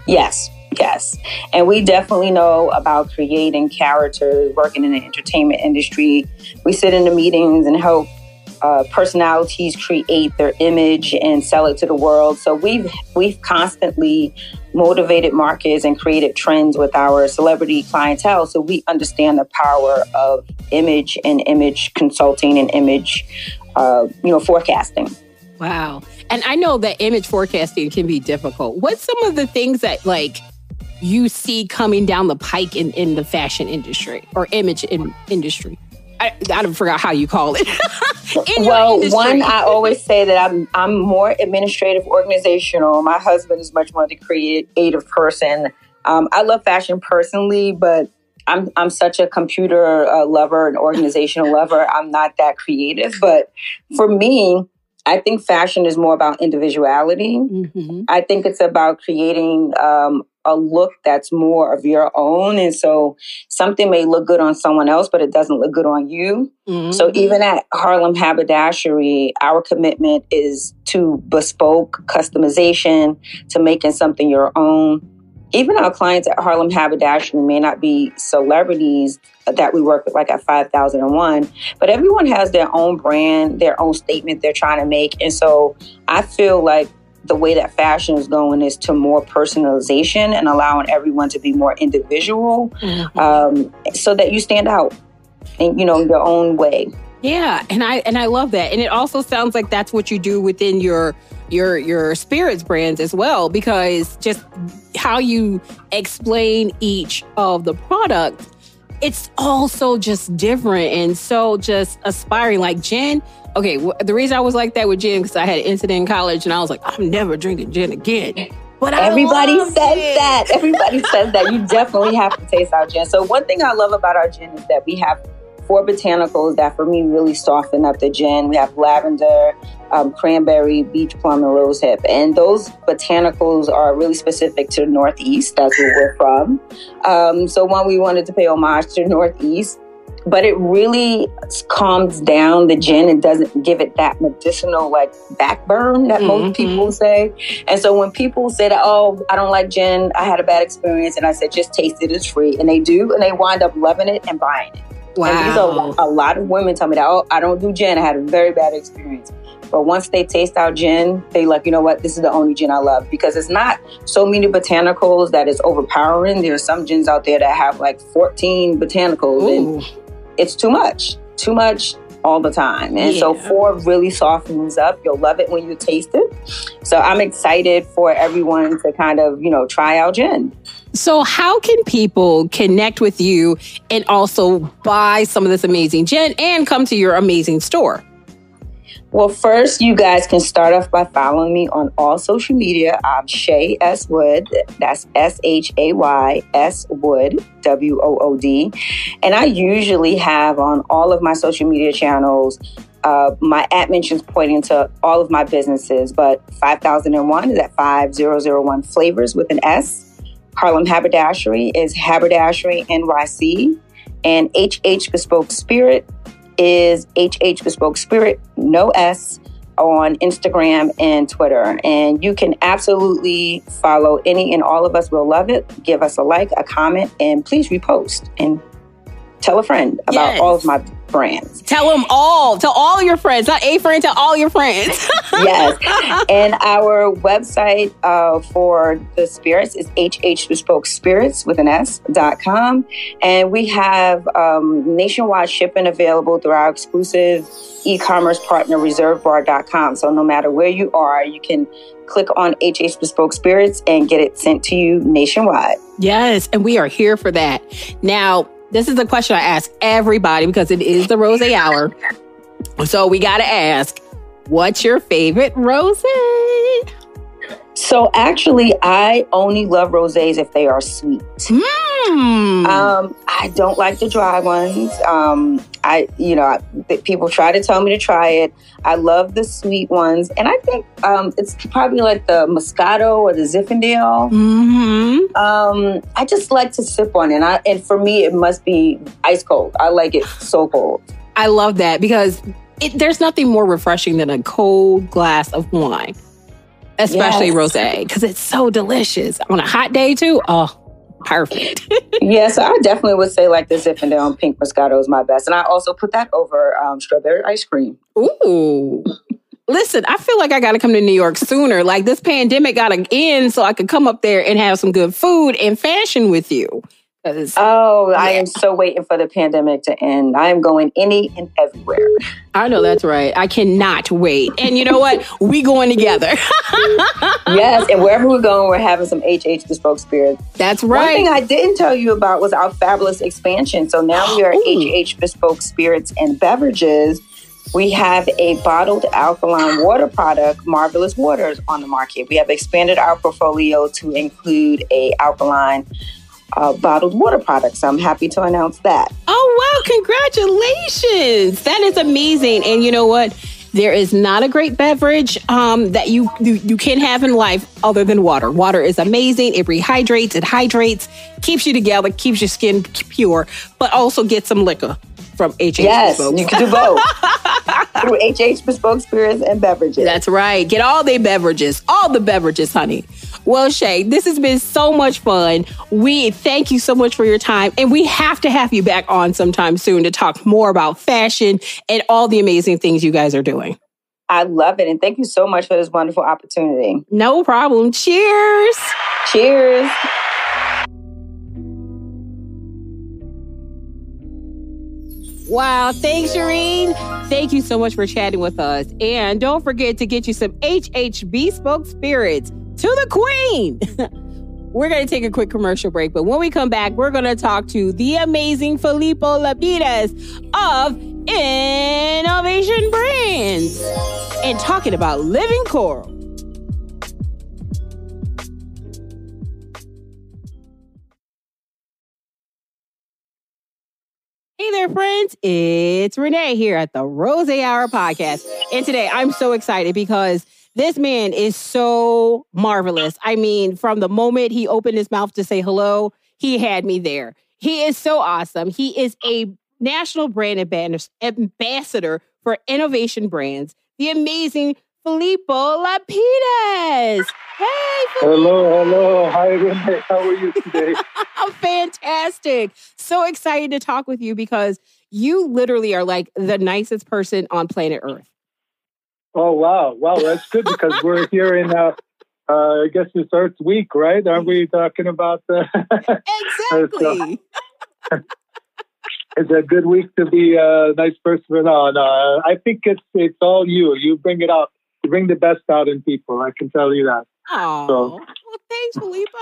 [SPEAKER 5] Yes. Yes. And we definitely know about creating characters, working in the entertainment industry. We sit in the meetings and help uh, personalities create their image and sell it to the world. So we've we've constantly motivated markets and created trends with our celebrity clientele. So we understand the power of image and image consulting and image, uh, you know, forecasting.
[SPEAKER 1] Wow. And I know that image forecasting can be difficult. What's some of the things that like you see coming down the pike in, in the fashion industry or image in industry? I, I forgot how you call it.
[SPEAKER 5] well, one, I always say that I'm I'm more administrative, organizational. My husband is much more the creative person. Um, I love fashion personally, but I'm I'm such a computer uh, lover and organizational lover. I'm not that creative, but for me, I think fashion is more about individuality. Mm-hmm. I think it's about creating um, a look that's more of your own. And so something may look good on someone else, but it doesn't look good on you. Mm-hmm. So even at Harlem Haberdashery, our commitment is to bespoke customization, to making something your own. Even our clients at Harlem Haberdashery may not be celebrities that we work with, like at 5001, but everyone has their own brand, their own statement they're trying to make. And so I feel like the way that fashion is going is to more personalization and allowing everyone to be more individual mm-hmm. um, so that you stand out in you know your own way
[SPEAKER 1] yeah and i and i love that and it also sounds like that's what you do within your your your spirits brands as well because just how you explain each of the products it's also just different and so just aspiring like gin okay, well, the reason I was like that with gin because I had an incident in college and I was like, I'm never drinking gin again.
[SPEAKER 5] But everybody says that. Everybody says that. You definitely have to taste our gin. So one thing I love about our gin is that we have four botanicals that for me really soften up the gin. We have lavender, um, cranberry, beach plum, and rosehip. And those botanicals are really specific to the Northeast. That's where we're from. Um, so one, we wanted to pay homage to the Northeast but it really calms down the gin and doesn't give it that medicinal like backburn that mm-hmm. most people say. And so when people say that, oh, I don't like gin, I had a bad experience, and I said, just taste it, it's free, and they do, and they wind up loving it and buying it. Wow. And these are a lot of women tell me that, oh, I don't do gin, I had a very bad experience. But once they taste out gin, they like, you know what, this is the only gin I love because it's not so many botanicals that is overpowering. There are some gins out there that have like 14 botanicals. Ooh. And it's too much, too much all the time. And yeah. so four really softens up. You'll love it when you taste it. So I'm excited for everyone to kind of, you know, try out gin.
[SPEAKER 1] So how can people connect with you and also buy some of this amazing gin and come to your amazing store?
[SPEAKER 5] Well, first, you guys can start off by following me on all social media. I'm Shay S. Wood. That's S H A Y S Wood, W O O D. And I usually have on all of my social media channels uh, my at mentions pointing to all of my businesses, but 5001 is at 5001 Flavors with an S. Harlem Haberdashery is Haberdashery NYC. And HH Bespoke Spirit is HH Bespoke Spirit, no S, on Instagram and Twitter. And you can absolutely follow any and all of us. We'll love it. Give us a like, a comment, and please repost and tell a friend about yes. all of my friends.
[SPEAKER 1] Tell them all. Tell all your friends. Not a friend. Tell all your friends.
[SPEAKER 5] yes. And our website uh, for the spirits is hhbespokespirits with an S dot com. And we have um, nationwide shipping available through our exclusive e-commerce partner reservebar.com. So no matter where you are, you can click on HH Bespoke Spirits and get it sent to you nationwide.
[SPEAKER 1] Yes, and we are here for that. Now, this is a question I ask everybody because it is the rose hour. So we got to ask, what's your favorite rose?
[SPEAKER 5] So actually, I only love rosés if they are sweet. Mm. Um, I don't like the dry ones. Um, I, you know, I, people try to tell me to try it. I love the sweet ones, and I think um, it's probably like the Moscato or the Zinfandel.
[SPEAKER 1] Mm-hmm.
[SPEAKER 5] Um, I just like to sip on it, and, I, and for me, it must be ice cold. I like it so cold.
[SPEAKER 1] I love that because it, there's nothing more refreshing than a cold glass of wine, especially
[SPEAKER 5] Yes.
[SPEAKER 1] rosé, because it's so delicious on a hot day too. Oh, perfect.
[SPEAKER 5] Yes, I definitely would say like the Zinfandel and Pink Moscato is my best, and I also put that over um, strawberry ice cream.
[SPEAKER 1] Ooh. Listen, I feel like I got to come to New York sooner. Like this pandemic got to end so I could come up there and have some good food and fashion with you.
[SPEAKER 5] Oh, I am so waiting for the pandemic to end. I am going any and everywhere.
[SPEAKER 1] I know that's right. I cannot wait. And you know what? we going together.
[SPEAKER 5] yes, and wherever we're going, we're having some HH bespoke spirits.
[SPEAKER 1] that's right.
[SPEAKER 5] One thing. I didn't tell you about was our fabulous expansion. So now we are. HH bespoke spirits and beverages. We have a bottled alkaline water product, Marvelous Waters, on the market. We have expanded our portfolio to include a alkaline uh, bottled water products. I'm happy to announce that.
[SPEAKER 1] Oh, wow. Congratulations. That is amazing. And you know what? There is not a great beverage um, that you, you you can have in life other than water. Water is amazing. It rehydrates, it hydrates, keeps you together, keeps your skin pure, but also get some liquor from HH.
[SPEAKER 5] Yes,
[SPEAKER 1] Bespoke.
[SPEAKER 5] you can do both through HH bespoke spirits and beverages.
[SPEAKER 1] That's right. Get all the beverages, all the beverages, honey. Well, Shay, this has been so much fun. We thank you so much for your time, and we have to have you back on sometime soon to talk more about fashion and all the amazing things you guys are doing.
[SPEAKER 5] I love it. And thank you so much for this wonderful opportunity.
[SPEAKER 1] No problem. Cheers.
[SPEAKER 5] Cheers.
[SPEAKER 1] Wow. Thanks, Sharene. Thank you so much for chatting with us. And don't forget to get you some HH Bespoke Spirits to the Queen. we're going to take a quick commercial break, but when we come back, we're going to talk to the amazing Filippo Lapides of Enovation Brands and talking about living coral. Hey there, friends. It's Renee here at the Rose Hour podcast. And today I'm so excited because this man is so marvelous. I mean, from the moment he opened his mouth to say hello, he had me there. He is so awesome. He is a national brand ambassador for Enovation Brands, the amazing Filippo Lapides. Hey, Filippo.
[SPEAKER 6] Hello, hello. Hi, Renee. How are you today?
[SPEAKER 1] I'm fantastic. So excited to talk with you because you literally are like the nicest person on planet Earth.
[SPEAKER 6] oh, wow. Wow, that's good because we're here in, uh, uh, I guess it's Earth Week, right? Aren't we talking about uh,
[SPEAKER 1] Exactly.
[SPEAKER 6] it's a good week to be a nice person? No, no. I think it's it's all you. You bring it out. You bring the best out in people. I can tell you that.
[SPEAKER 1] Oh,
[SPEAKER 6] So-
[SPEAKER 1] well, thanks, Filippo.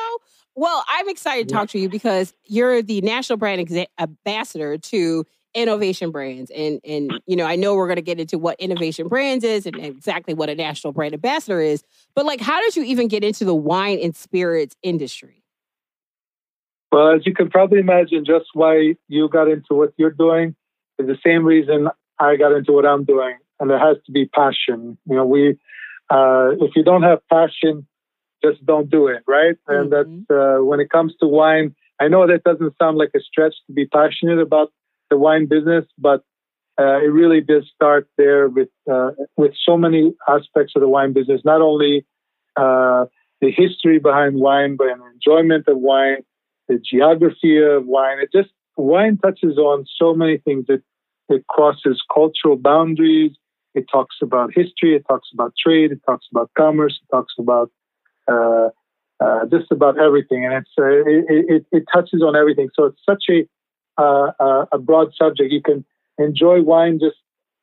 [SPEAKER 1] Well, I'm excited to talk to you because you're the national brand exa- ambassador to Enovation Brands, and and you know I know we're going to get into what Enovation Brands is and exactly what a national brand ambassador is. But like, how did you even get into the wine and spirits industry?
[SPEAKER 6] Well, as you can probably imagine, just why you got into what you're doing is the same reason I got into what I'm doing, and there has to be passion. You know, we uh, if you don't have passion, just don't do it, right? And
[SPEAKER 1] Mhm.
[SPEAKER 6] that's uh, when it comes to wine. I know that doesn't sound like a stretch to be passionate about the wine business, but uh, it really does start there with uh, with so many aspects of the wine business. Not only uh, the history behind wine, but an enjoyment of wine, the geography of wine. It just wine touches on so many things. It it crosses cultural boundaries. It talks about history. It talks about trade. It talks about commerce. It talks about uh, uh, just about everything, and it's uh, it, it, it touches on everything. So it's such a uh, uh, a broad subject. You can enjoy wine just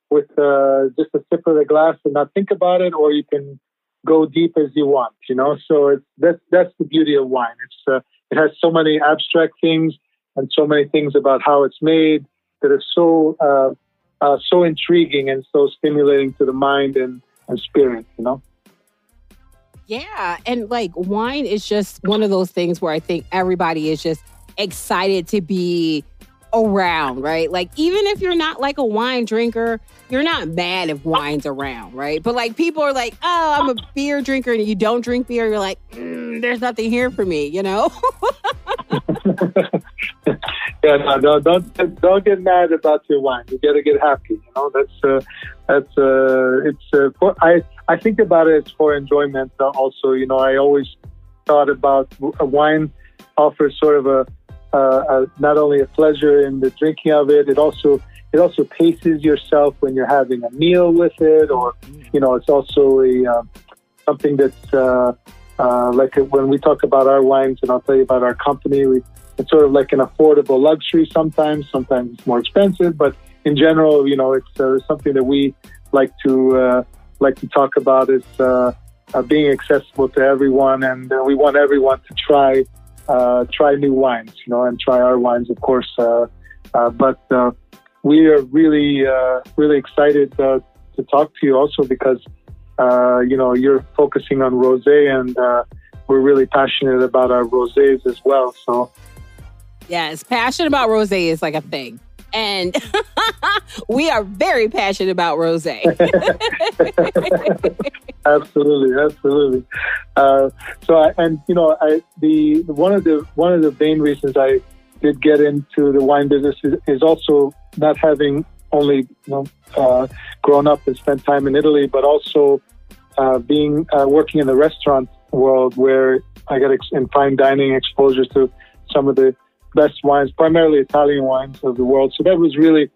[SPEAKER 6] with uh, just a sip of the glass and not think about it, or you can go deep as you want. You know, so it's that's that's the beauty of wine. It's it has so many abstract things and so many things about how it's made that are so uh, uh, so intriguing and so stimulating to the mind and, and spirit. You know.
[SPEAKER 1] Yeah. And like wine is just one of those things where I think everybody is just excited to be around, right? Like even if you're not like a wine drinker, you're not mad if wine's around, right? But like people are like, oh, I'm a beer drinker, and you don't drink beer, you're like, mm, there's nothing here for me, you know?
[SPEAKER 6] yeah, no, no, don't don't get mad about your wine. You gotta get happy. You know, that's uh, that's uh, it's uh, for, I I think about it as for enjoyment. Uh, also, you know, I always thought about a wine offers sort of a, uh, a not only a pleasure in the drinking of it, it also it also paces yourself when you're having a meal with it, or you know, it's also a uh, something that's uh, like when we talk about our wines, and I'll tell you about our company. We, it's sort of like an affordable luxury. Sometimes, sometimes it's more expensive, but in general, you know, it's uh, something that we like to uh, like to talk about. Is uh, uh, being accessible to everyone, and we want everyone to try try new wines, you know, and try our wines, of course. But we are really really excited to talk to you also because you know you're focusing on rosé, and uh, we're really passionate about our rosés as well. So.
[SPEAKER 1] Yes, passion about rosé is like a thing and we are very passionate about rosé.
[SPEAKER 6] absolutely, absolutely. Uh, so, I, and you know, I, the one of the one of the main reasons I did get into the wine business is, is also not having only you know uh, grown up and spent time in Italy, but also uh, being uh, working in the restaurant world where I got ex- in fine dining exposure to some of the best wines, primarily Italian wines of the world. So that was really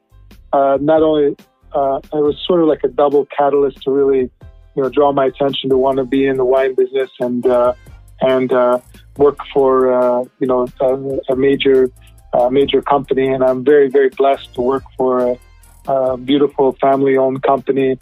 [SPEAKER 6] uh, not only uh, it was sort of like a double catalyst to really you know draw my attention to want to be in the wine business and uh, and work for you know a, a major major company. And I'm very very blessed to work for beautiful family owned company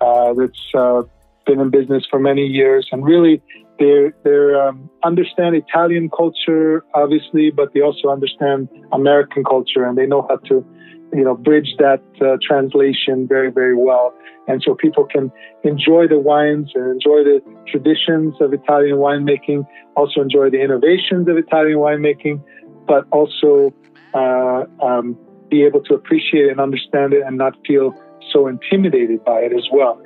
[SPEAKER 6] uh, that's been in business for many years and really they they um, understand Italian culture, obviously, but they also understand American culture, and they know how to, you know, bridge that uh, translation very, very well. And so people can enjoy the wines and enjoy the traditions of Italian winemaking, also enjoy the innovations of Italian winemaking, but also uh, um, be able to appreciate and understand it and not feel so intimidated by it as well.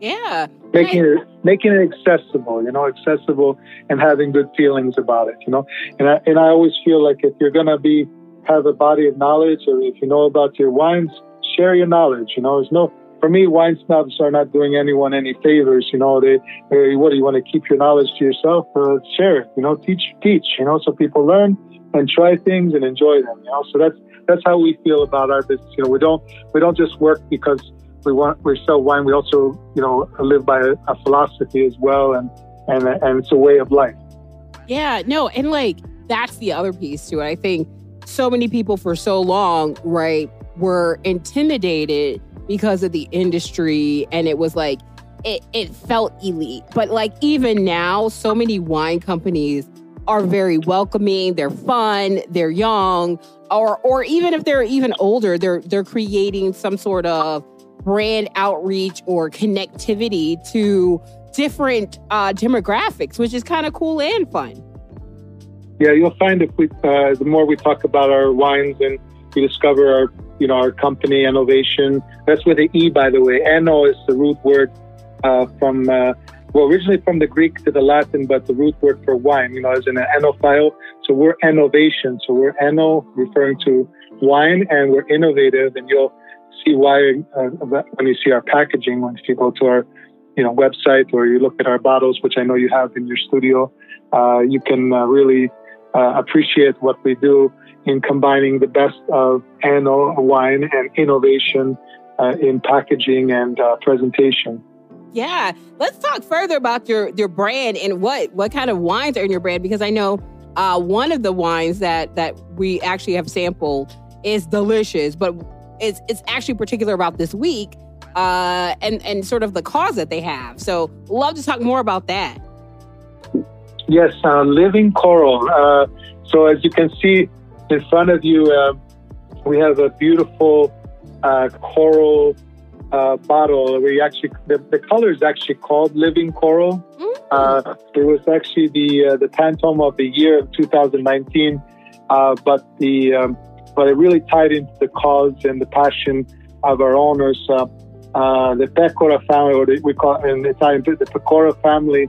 [SPEAKER 1] Yeah.
[SPEAKER 6] Making it making it accessible, you know, accessible and having good feelings about it, you know. And I and I always feel like if you're gonna be have a body of knowledge or if you know about your wines, share your knowledge, you know. There's no for me, wine snobs are not doing anyone any favors. You know, they, they what do you want to keep your knowledge to yourself? Uh, share it. You know, teach, teach. You know, so people learn and try things and enjoy them. You know, so that's that's how we feel about our business. You know, we don't we don't just work because we want we sell wine. We also you know live by a, a philosophy as well, and and and it's a way of life.
[SPEAKER 1] Yeah, no, and like that's the other piece to it. I think so many people for so long, right, were intimidated because of the industry, and it was like it it felt elite. But like even now, so many wine companies are very welcoming. They're fun. They're young, or or even if they're even older, they're they're creating some sort of brand outreach or connectivity to different uh, demographics, which is kind of cool and fun.
[SPEAKER 6] Yeah, you'll find if we uh, the more we talk about our wines and we discover our you know our company Enovation. That's with the E, by the way. Eno is the root word uh, from uh, well originally from the Greek to the Latin, but the root word for wine, you know, is an enophile. So we're Enovation. So we're eno referring to wine, and we're innovative, and you'll see why uh, when you see our packaging, when you go to our you know website or you look at our bottles, which I know you have in your studio, uh, you can uh, really uh, appreciate what we do in combining the best of Ano wine and innovation uh, in packaging and uh, presentation.
[SPEAKER 1] Yeah, let's talk further about your your brand and what what kind of wines are in your brand because I know uh, one of the wines that that we actually have sampled is delicious, but it's it's actually particular about this week uh, and and sort of the cause that they have. So, love to talk more about that.
[SPEAKER 6] Yes, uh, living coral. Uh, so, as you can see in front of you, uh, we have a beautiful uh, coral uh, bottle. We actually the, the color is actually called living coral. Mm-hmm. it was actually the the Pantone of the year of 2019, but the um, but it really tied into the cause and the passion of our owners. Uh, uh, the Pecora family, or the, we call it in Italian, the Pecora family,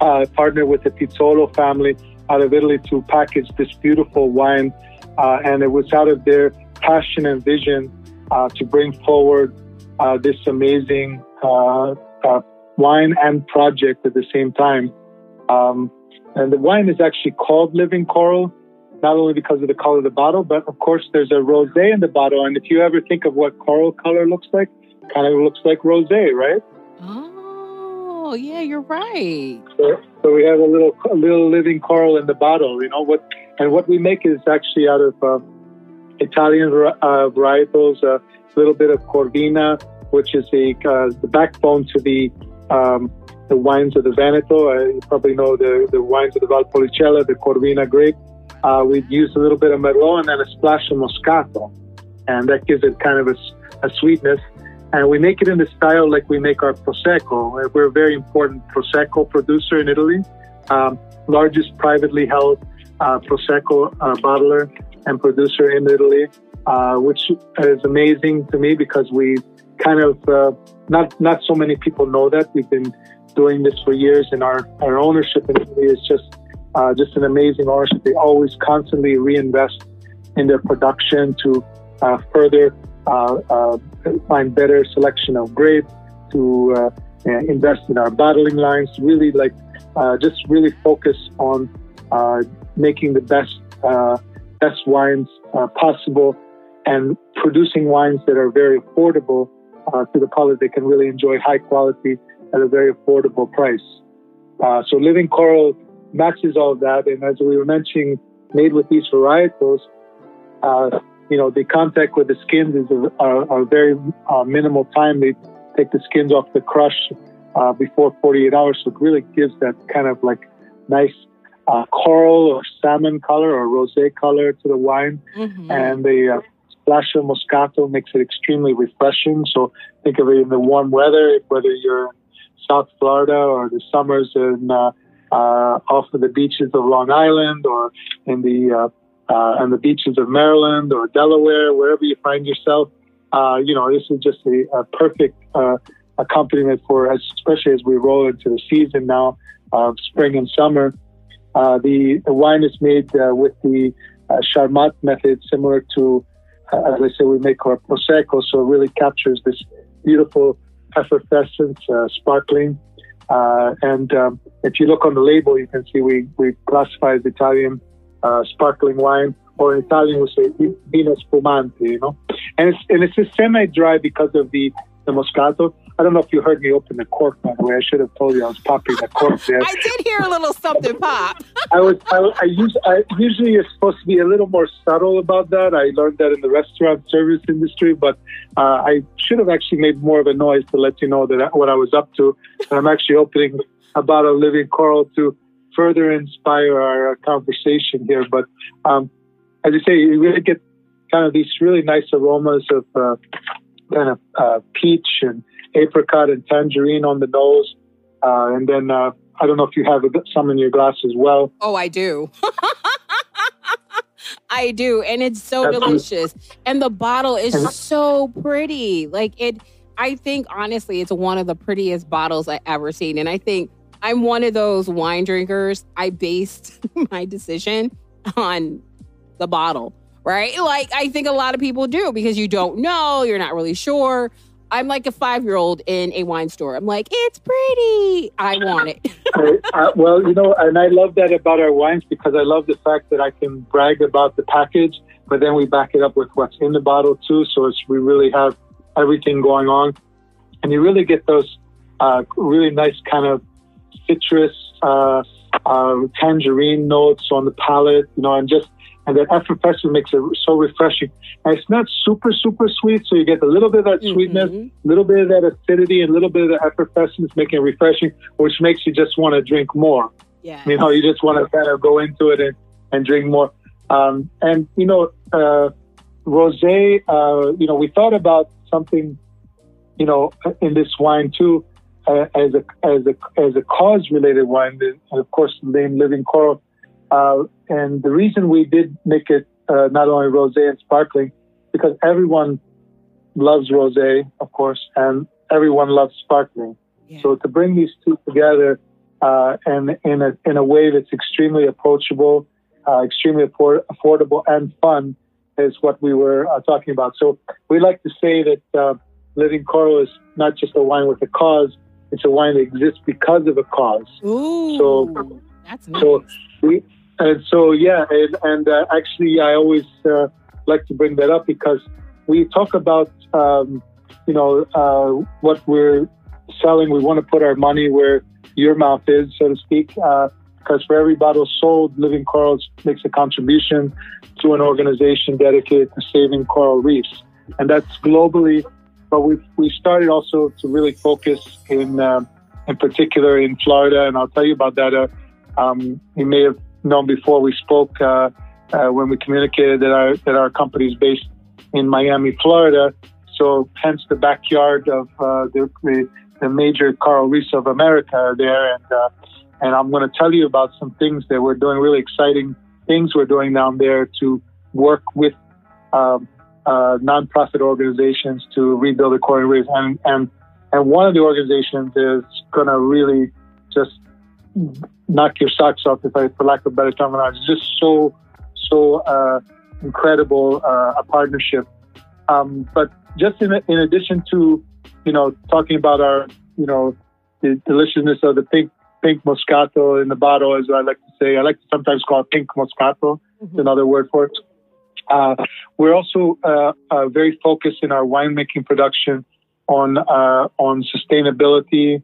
[SPEAKER 6] uh, partnered with the Pizzolo family out of Italy to package this beautiful wine. Uh, and it was out of their passion and vision uh, to bring forward uh, this amazing uh, uh, wine and project at the same time. Um, and the wine is actually called Living Coral, not only because of the color of the bottle, but of course there's a rosé in the bottle. And if you ever think of what coral color looks like, kind of looks like rosé, right?
[SPEAKER 1] Oh, yeah, you're right.
[SPEAKER 6] So, so, we have a little a little living coral in the bottle. You know what? And what we make is actually out of uh, Italian uh, varietals, a little bit of Corvina, which is the uh, the backbone to the um, the wines of the Veneto. Uh, you probably know the, the wines of the Valpolicella, the Corvina grape. Uh, we've used a little bit of Merlot and then a splash of Moscato, and that gives it kind of a, a sweetness and we make it in the style like we make our prosecco. We're a very important prosecco producer in Italy, um, largest privately held uh, prosecco uh, bottler and producer in Italy, uh, which is amazing to me because we kind of uh, not not so many people know that we've been doing this for years, and our our ownership in Italy is just uh, just an amazing ownership. They always constantly reinvest in their production to uh, further uh, uh, find better selection of grapes, to invest in our bottling lines, really like just really focus on making the best best wines possible and producing wines that are very affordable uh, to the public. They can really enjoy high quality at a very affordable price. Uh, so Living Coral matches all of that. And as we were mentioning, made with these varietals, uh, you know, the contact with the skins is a, a, a very uh, minimal time. They take the skins off the crush uh, before 48 hours, so it really gives that kind of like nice uh, coral or salmon color or rosé color to the wine. Mm-hmm. And the uh, splash of Moscato makes it extremely refreshing. So think of it in the warm weather, whether you're in South Florida or the summers in uh, uh, off of the beaches of Long Island or in the uh, uh, on the beaches of Maryland or Delaware, wherever you find yourself. Uh, you know, this is just a, a perfect uh, accompaniment for us, especially as we roll into the season now of spring and summer. Uh, the, the, wine is made uh, with the uh, Charmat method, similar to, uh, as I said, we make our Prosecco, so it really captures this beautiful effervescence, sparkling. and um, if you look on the label, you can see we, we classify as Italian uh, sparkling wine, or in Italian we say vino spumante, you know. And it's and it's semi-dry because of the the Moscato. I don't know if you heard me open the cork, by the way. I should have told you I was popping the cork there.
[SPEAKER 1] I did hear a little something pop.
[SPEAKER 6] I was. I, I, use, I usually it's supposed to be a little more subtle about that. I learned that in the restaurant service industry, but uh, I should have actually made more of a noise to let you know that what I was up to. And I'm actually opening a bottle of living coral to further inspire our conversation here. But um, as you say, you really get kind of these really nice aromas of uh, kind of uh, peach and apricot and tangerine on the nose. Uh, and then uh, I don't know if you have some in your glass as well.
[SPEAKER 1] Oh, I do. I do. And it's so Absolutely. delicious. And the bottle is so pretty. Like it, I think honestly, it's one of the prettiest bottles I ever seen. And I think I'm one of those wine drinkers. I based my decision on the bottle, right? Like I think a lot of people do because you don't know, you're not really sure. I'm like a five year old in a wine store. I'm like, it's pretty. I want it.
[SPEAKER 6] Well, you know, and I love that about our wines because I love the fact that I can brag about the package, but then we back it up with what's in the bottle too. So it's, we really have everything going on. And you really get those uh, really nice kind of citrus, uh, uh, tangerine notes on the palate, you know, and just and that effervescence makes it so refreshing. And it's not super super sweet, so you get a little bit of that sweetness, a mm-hmm. little bit of that acidity, and a little bit of the effervescence, making it refreshing, which makes you just want to drink more.
[SPEAKER 1] Yeah,
[SPEAKER 6] you know, you just want to kind of go into it and and drink more. Um, and you know, uh, rosé. Uh, you know, we thought about something, you know, in this wine too uh, as a as a as a cause related wine, and of course the name Living Coral. Uh, and the reason we did make it uh, not only rosé and sparkling, because everyone loves rosé, of course, and everyone loves sparkling. Yeah. So to bring these two together uh, and in a in a way that's extremely approachable, uh, extremely afford- affordable, and fun is what we were uh, talking about. So we like to say that uh, Living Coral is not just a wine with a cause; it's a wine that exists because of a cause.
[SPEAKER 1] Ooh,
[SPEAKER 6] so
[SPEAKER 1] that's nice.
[SPEAKER 6] so we and so yeah, and, and uh, actually I always uh, like to bring that up because we talk about um, you know uh, what we're selling. We want to put our money where your mouth is, so to speak. because for every bottle sold, Living Corals makes a contribution to an organization dedicated to saving coral reefs, and that's globally but we we started also to really focus in uh, in particular in Florida, and I'll tell you about that. Uh, um, you may have known before we spoke uh, uh when we communicated that our that our company is based in Miami, Florida. So hence the backyard of uh, the, the, major coral reefs of America are there, and and I'm going to tell you about some things that we're doing, really exciting things we're doing down there to work with um, uh, nonprofit organizations to rebuild the coral reef, and and and one of the organizations is going to really just knock your socks off, if I, for lack of a better terminology. It's just so so uh, incredible uh, a partnership. Um, but just in in addition to you know talking about our you know the deliciousness of the pink pink moscato in the bottle, as I like to say, I like to sometimes call it pink moscato. Mm-hmm. Another word for it. Uh, we're also uh, uh, very focused in our winemaking production on uh, on sustainability,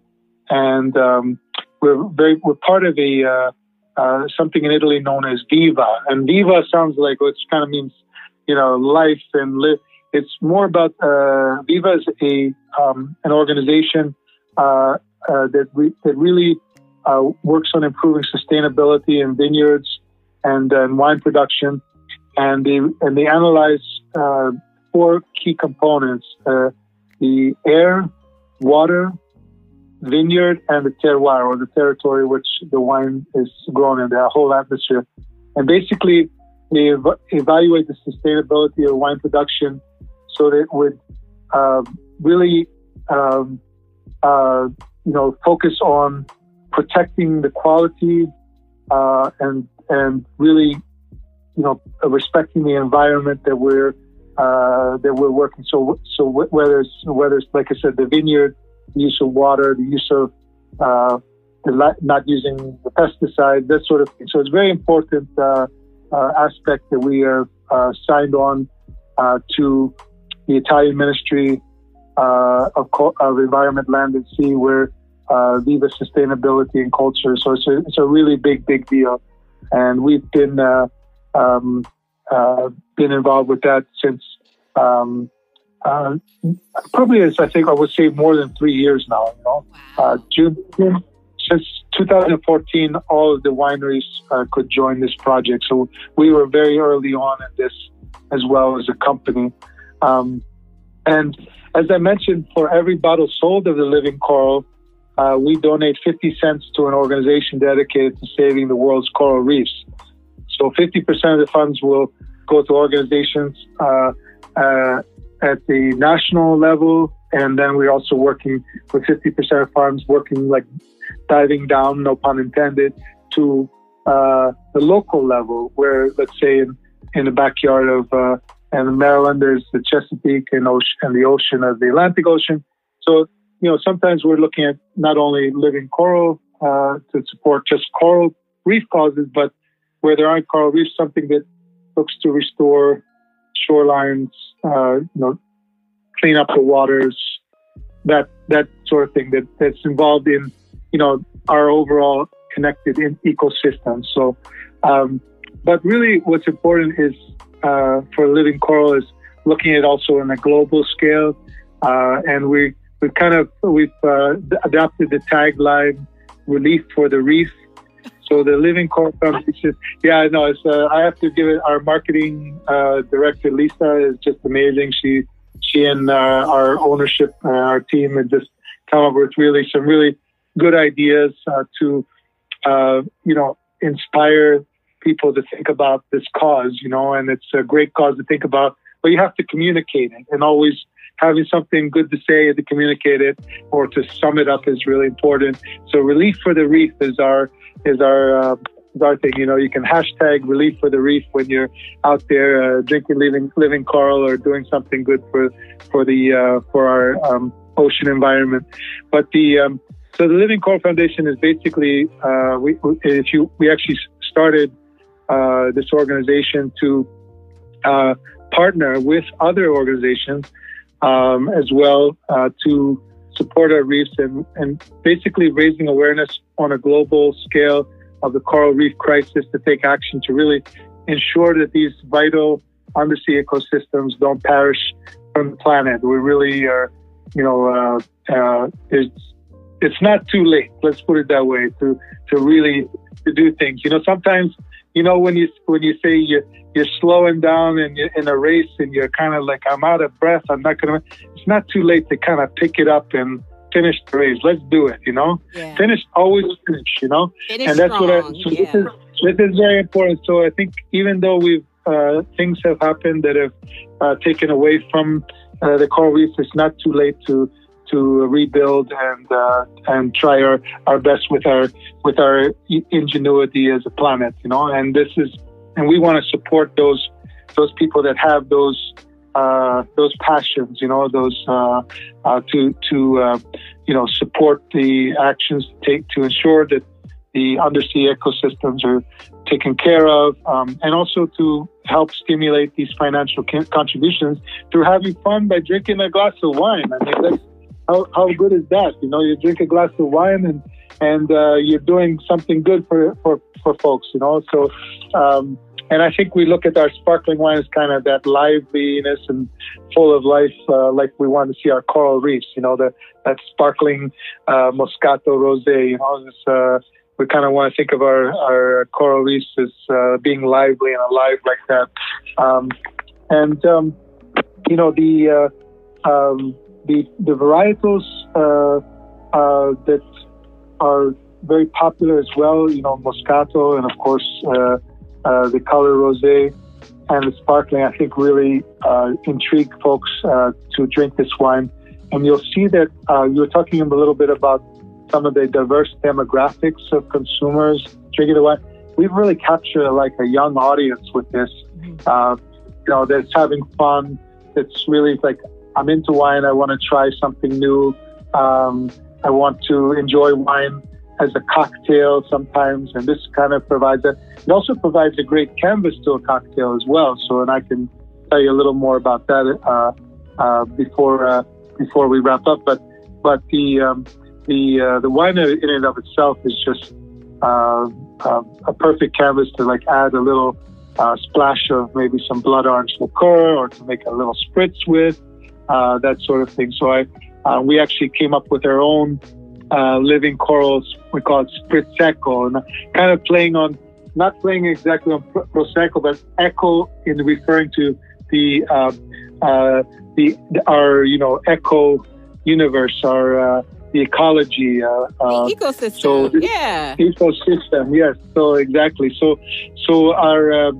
[SPEAKER 6] and um, we're very we're part of a uh, uh, something in Italy known as Viva, and Viva sounds like which kind of means you know life and live. It's more about Viva is a um, an organization that re- that really works on improving sustainability in vineyards and, and wine production and they and they analyze uh, four key components: uh, the air, water, vineyard, and the terroir, or the territory which the wine is grown in, the whole atmosphere. And basically, they ev- evaluate the sustainability of wine production so that it would uh, really, um, uh, you know, focus on protecting the quality uh, and and really you know, respecting the environment that we're uh, that we're working. So, so whether it's whether it's like I said, the vineyard, use of water, the use of uh, the not using the pesticide, that sort of thing. So it's very important uh, uh aspect that we are uh, signed on uh, to the Italian Ministry of, of Environment, Land and Sea, where Viva Sustainability and Culture. So it's a, it's a really big, big deal, and we've been um, been involved with that since um, uh, probably as I think I would say more than three years now. You know, uh, June, June since 2014, all of the wineries uh, could join this project. So we were very early on in this as well as a company. Um, and as I mentioned, for every bottle sold of the living coral, uh, we donate 50 cents to an organization dedicated to saving the world's coral reefs. So 50% of the funds will go to organizations uh, uh, at the national level. And then we're also working with 50% of farms, working like diving down, no pun intended, to uh, the local level, where let's say in, in the backyard of uh, and Maryland, there's the Chesapeake and, ocean, and the ocean of the Atlantic Ocean. So, you know, sometimes we're looking at not only living coral uh, to support just coral reef causes, but where there aren't coral reefs, something that looks to restore shorelines, uh, you know, clean up the waters, that that sort of thing that, that's involved in, you know, our overall connected in ecosystem. So, um, but really, what's important is uh, for living coral is looking at also on a global scale, uh, and we we kind of we've uh, adopted the tagline "Relief for the Reef." So the Living Coral Foundation, yeah, know. It's, uh, I have to give it. Our marketing uh, director Lisa is just amazing. She she and uh, our ownership, uh, our team, have just come up with really some really good ideas uh, to uh, you know inspire people to think about this cause, you know, and it's a great cause to think about, but you have to communicate it and always having something good to say to communicate it or to sum it up is really important. So relief for the reef is our is our uh, is our thing. You know, you can hashtag relief for the reef when you're out there uh, drinking living living coral or doing something good for for the uh, for our um, ocean environment. But the um, so the Living Coral Foundation is basically uh, we if you we actually started uh, this organization to uh, partner with other organizations um, as well uh, to support our reefs and, and basically raising awareness on a global scale of the coral reef crisis to take action to really ensure that these vital undersea ecosystems don't perish from the planet. We really are, you know, uh, uh, it's it's not too late. Let's put it that way to to really to do things. You know, sometimes you know when you when you say you you're slowing down and you're in a race and you're kind of like I'm out of breath. I'm not gonna. It's not too late to kind of pick it up and finish the race. Let's do it. You know,
[SPEAKER 1] Yeah.
[SPEAKER 6] finish always finish. You know,
[SPEAKER 1] Finish
[SPEAKER 6] and that's what I.
[SPEAKER 1] strong,
[SPEAKER 6] So
[SPEAKER 1] yeah.
[SPEAKER 6] this is this is very important. So I think even though we've uh, things have happened that have uh, taken away from uh, the coral reefs, it's not too late to to rebuild and uh, and try our, our best with our with our ingenuity as a planet. You know, and this is and we want to support those those people that have those uh, those passions. You know, those uh, uh, to to uh, you know support the actions to take to ensure that the undersea ecosystems are taken care of, um, and also to help stimulate these financial contributions through having fun by drinking a glass of wine. I mean, that's, how, how good is that? You know, you drink a glass of wine and and uh, you're doing something good for, for, for folks, you know. So, um, and I think we look at our sparkling wine as kind of that liveliness and full of life, uh, like we want to see our coral reefs, you know, that sparkling uh, Moscato Rosé, you know, this, uh, we kind of want to think of our, our coral reefs as uh, being lively and alive like that. Um, and, um, you know, the, uh, um, the, the varietals uh, uh, that are very popular as well, you know, Moscato and, of course, uh, uh, the color rosé and the sparkling, I think really uh, intrigue folks uh, to drink this wine. And you'll see that uh, you were talking a little bit about some of the diverse demographics of consumers drinking the wine. We've really captured like a young audience with this. Uh, you know, that's having fun. It's really like I'm into wine. I want to try something new. Um, I want to enjoy wine as a cocktail sometimes, and this kind of provides that. It also provides a great canvas to a cocktail as well. So, and I can tell you a little more about that uh, uh, before uh, before we wrap up. But but the um, the uh, the wine in and of itself is just uh, uh, a perfect canvas to like add a little splash of maybe some blood orange liqueur or to make a little spritz with uh, that sort of thing. So I uh, we actually came up with our own uh, living corals. We call it Spritzeco, and kind of playing on not playing exactly on Pro- prosecco, but echo in referring to the uh, uh, the our you know eco universe, our uh, the ecology. Uh, uh,
[SPEAKER 1] the ecosystem.
[SPEAKER 6] so
[SPEAKER 1] yeah.
[SPEAKER 6] ecosystem. Yes, so exactly. So so our uh,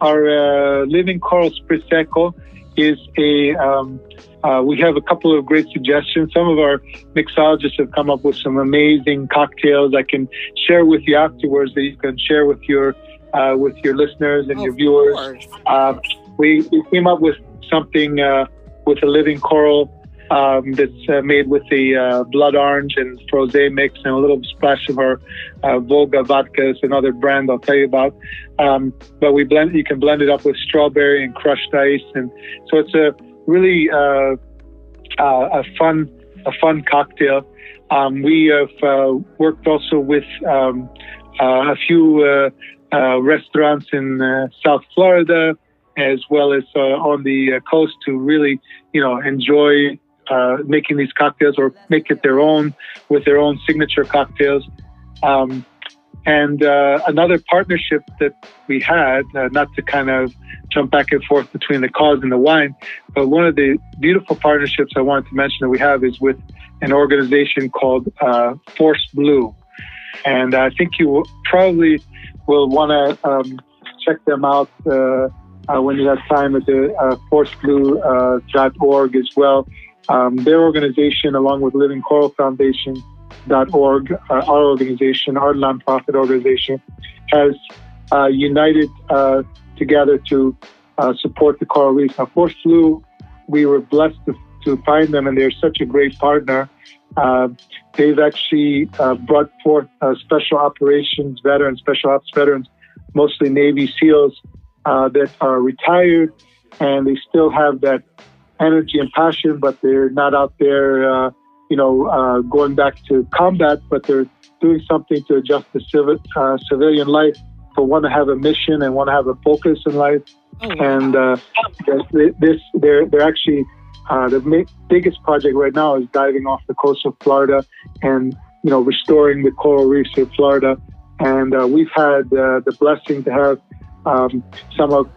[SPEAKER 6] our uh, living coral Spritzeco is a um, uh, we have a couple of great suggestions. Some of our mixologists have come up with some amazing cocktails I can share with you afterwards that you can share with your uh, with your listeners and
[SPEAKER 1] Oh,
[SPEAKER 6] your viewers. Uh, we, we came up with something uh, with a living coral um, that's uh, made with the uh, blood orange and frosé mix and a little splash of our uh, Volga vodka. It's another brand I'll tell you about. Um, but we blend. You can blend it up with strawberry and crushed ice, and so it's a really uh, uh, a fun a fun cocktail. Um, we have uh, worked also with um, uh, a few restaurants in South Florida as well as on the coast to really, you know, enjoy making these cocktails or make it their own with their own signature cocktails. Um, and uh, another partnership that we had, uh, not to kind of jump back and forth between the cause and the wine, but one of the beautiful partnerships I wanted to mention that we have is with an organization called uh, Force Blue. And I think you probably will want to um, check them out uh, uh, when you have time at the uh, forceblue.org as well. Um, their organization, along with Living Coral Foundation.org, uh, our organization, our nonprofit organization, has uh, united uh, together to uh, support the coral reefs. Now, Force Blue, we were blessed to, to find them, and they're such a great partner. Uh, they've actually uh, brought forth special operations veterans, special ops veterans, mostly Navy SEALs that are retired, and they still have that energy and passion, but they're not out there, uh, you know, uh, going back to combat, but they're doing something to adjust the civil, uh, civilian life, for want to have a mission and want to have a focus in life. Oh, And uh, this, they're they're actually uh, the ma- biggest project right now is diving off the coast of Florida and you know restoring the coral reefs in Florida. And uh, we've had the blessing to have um, some of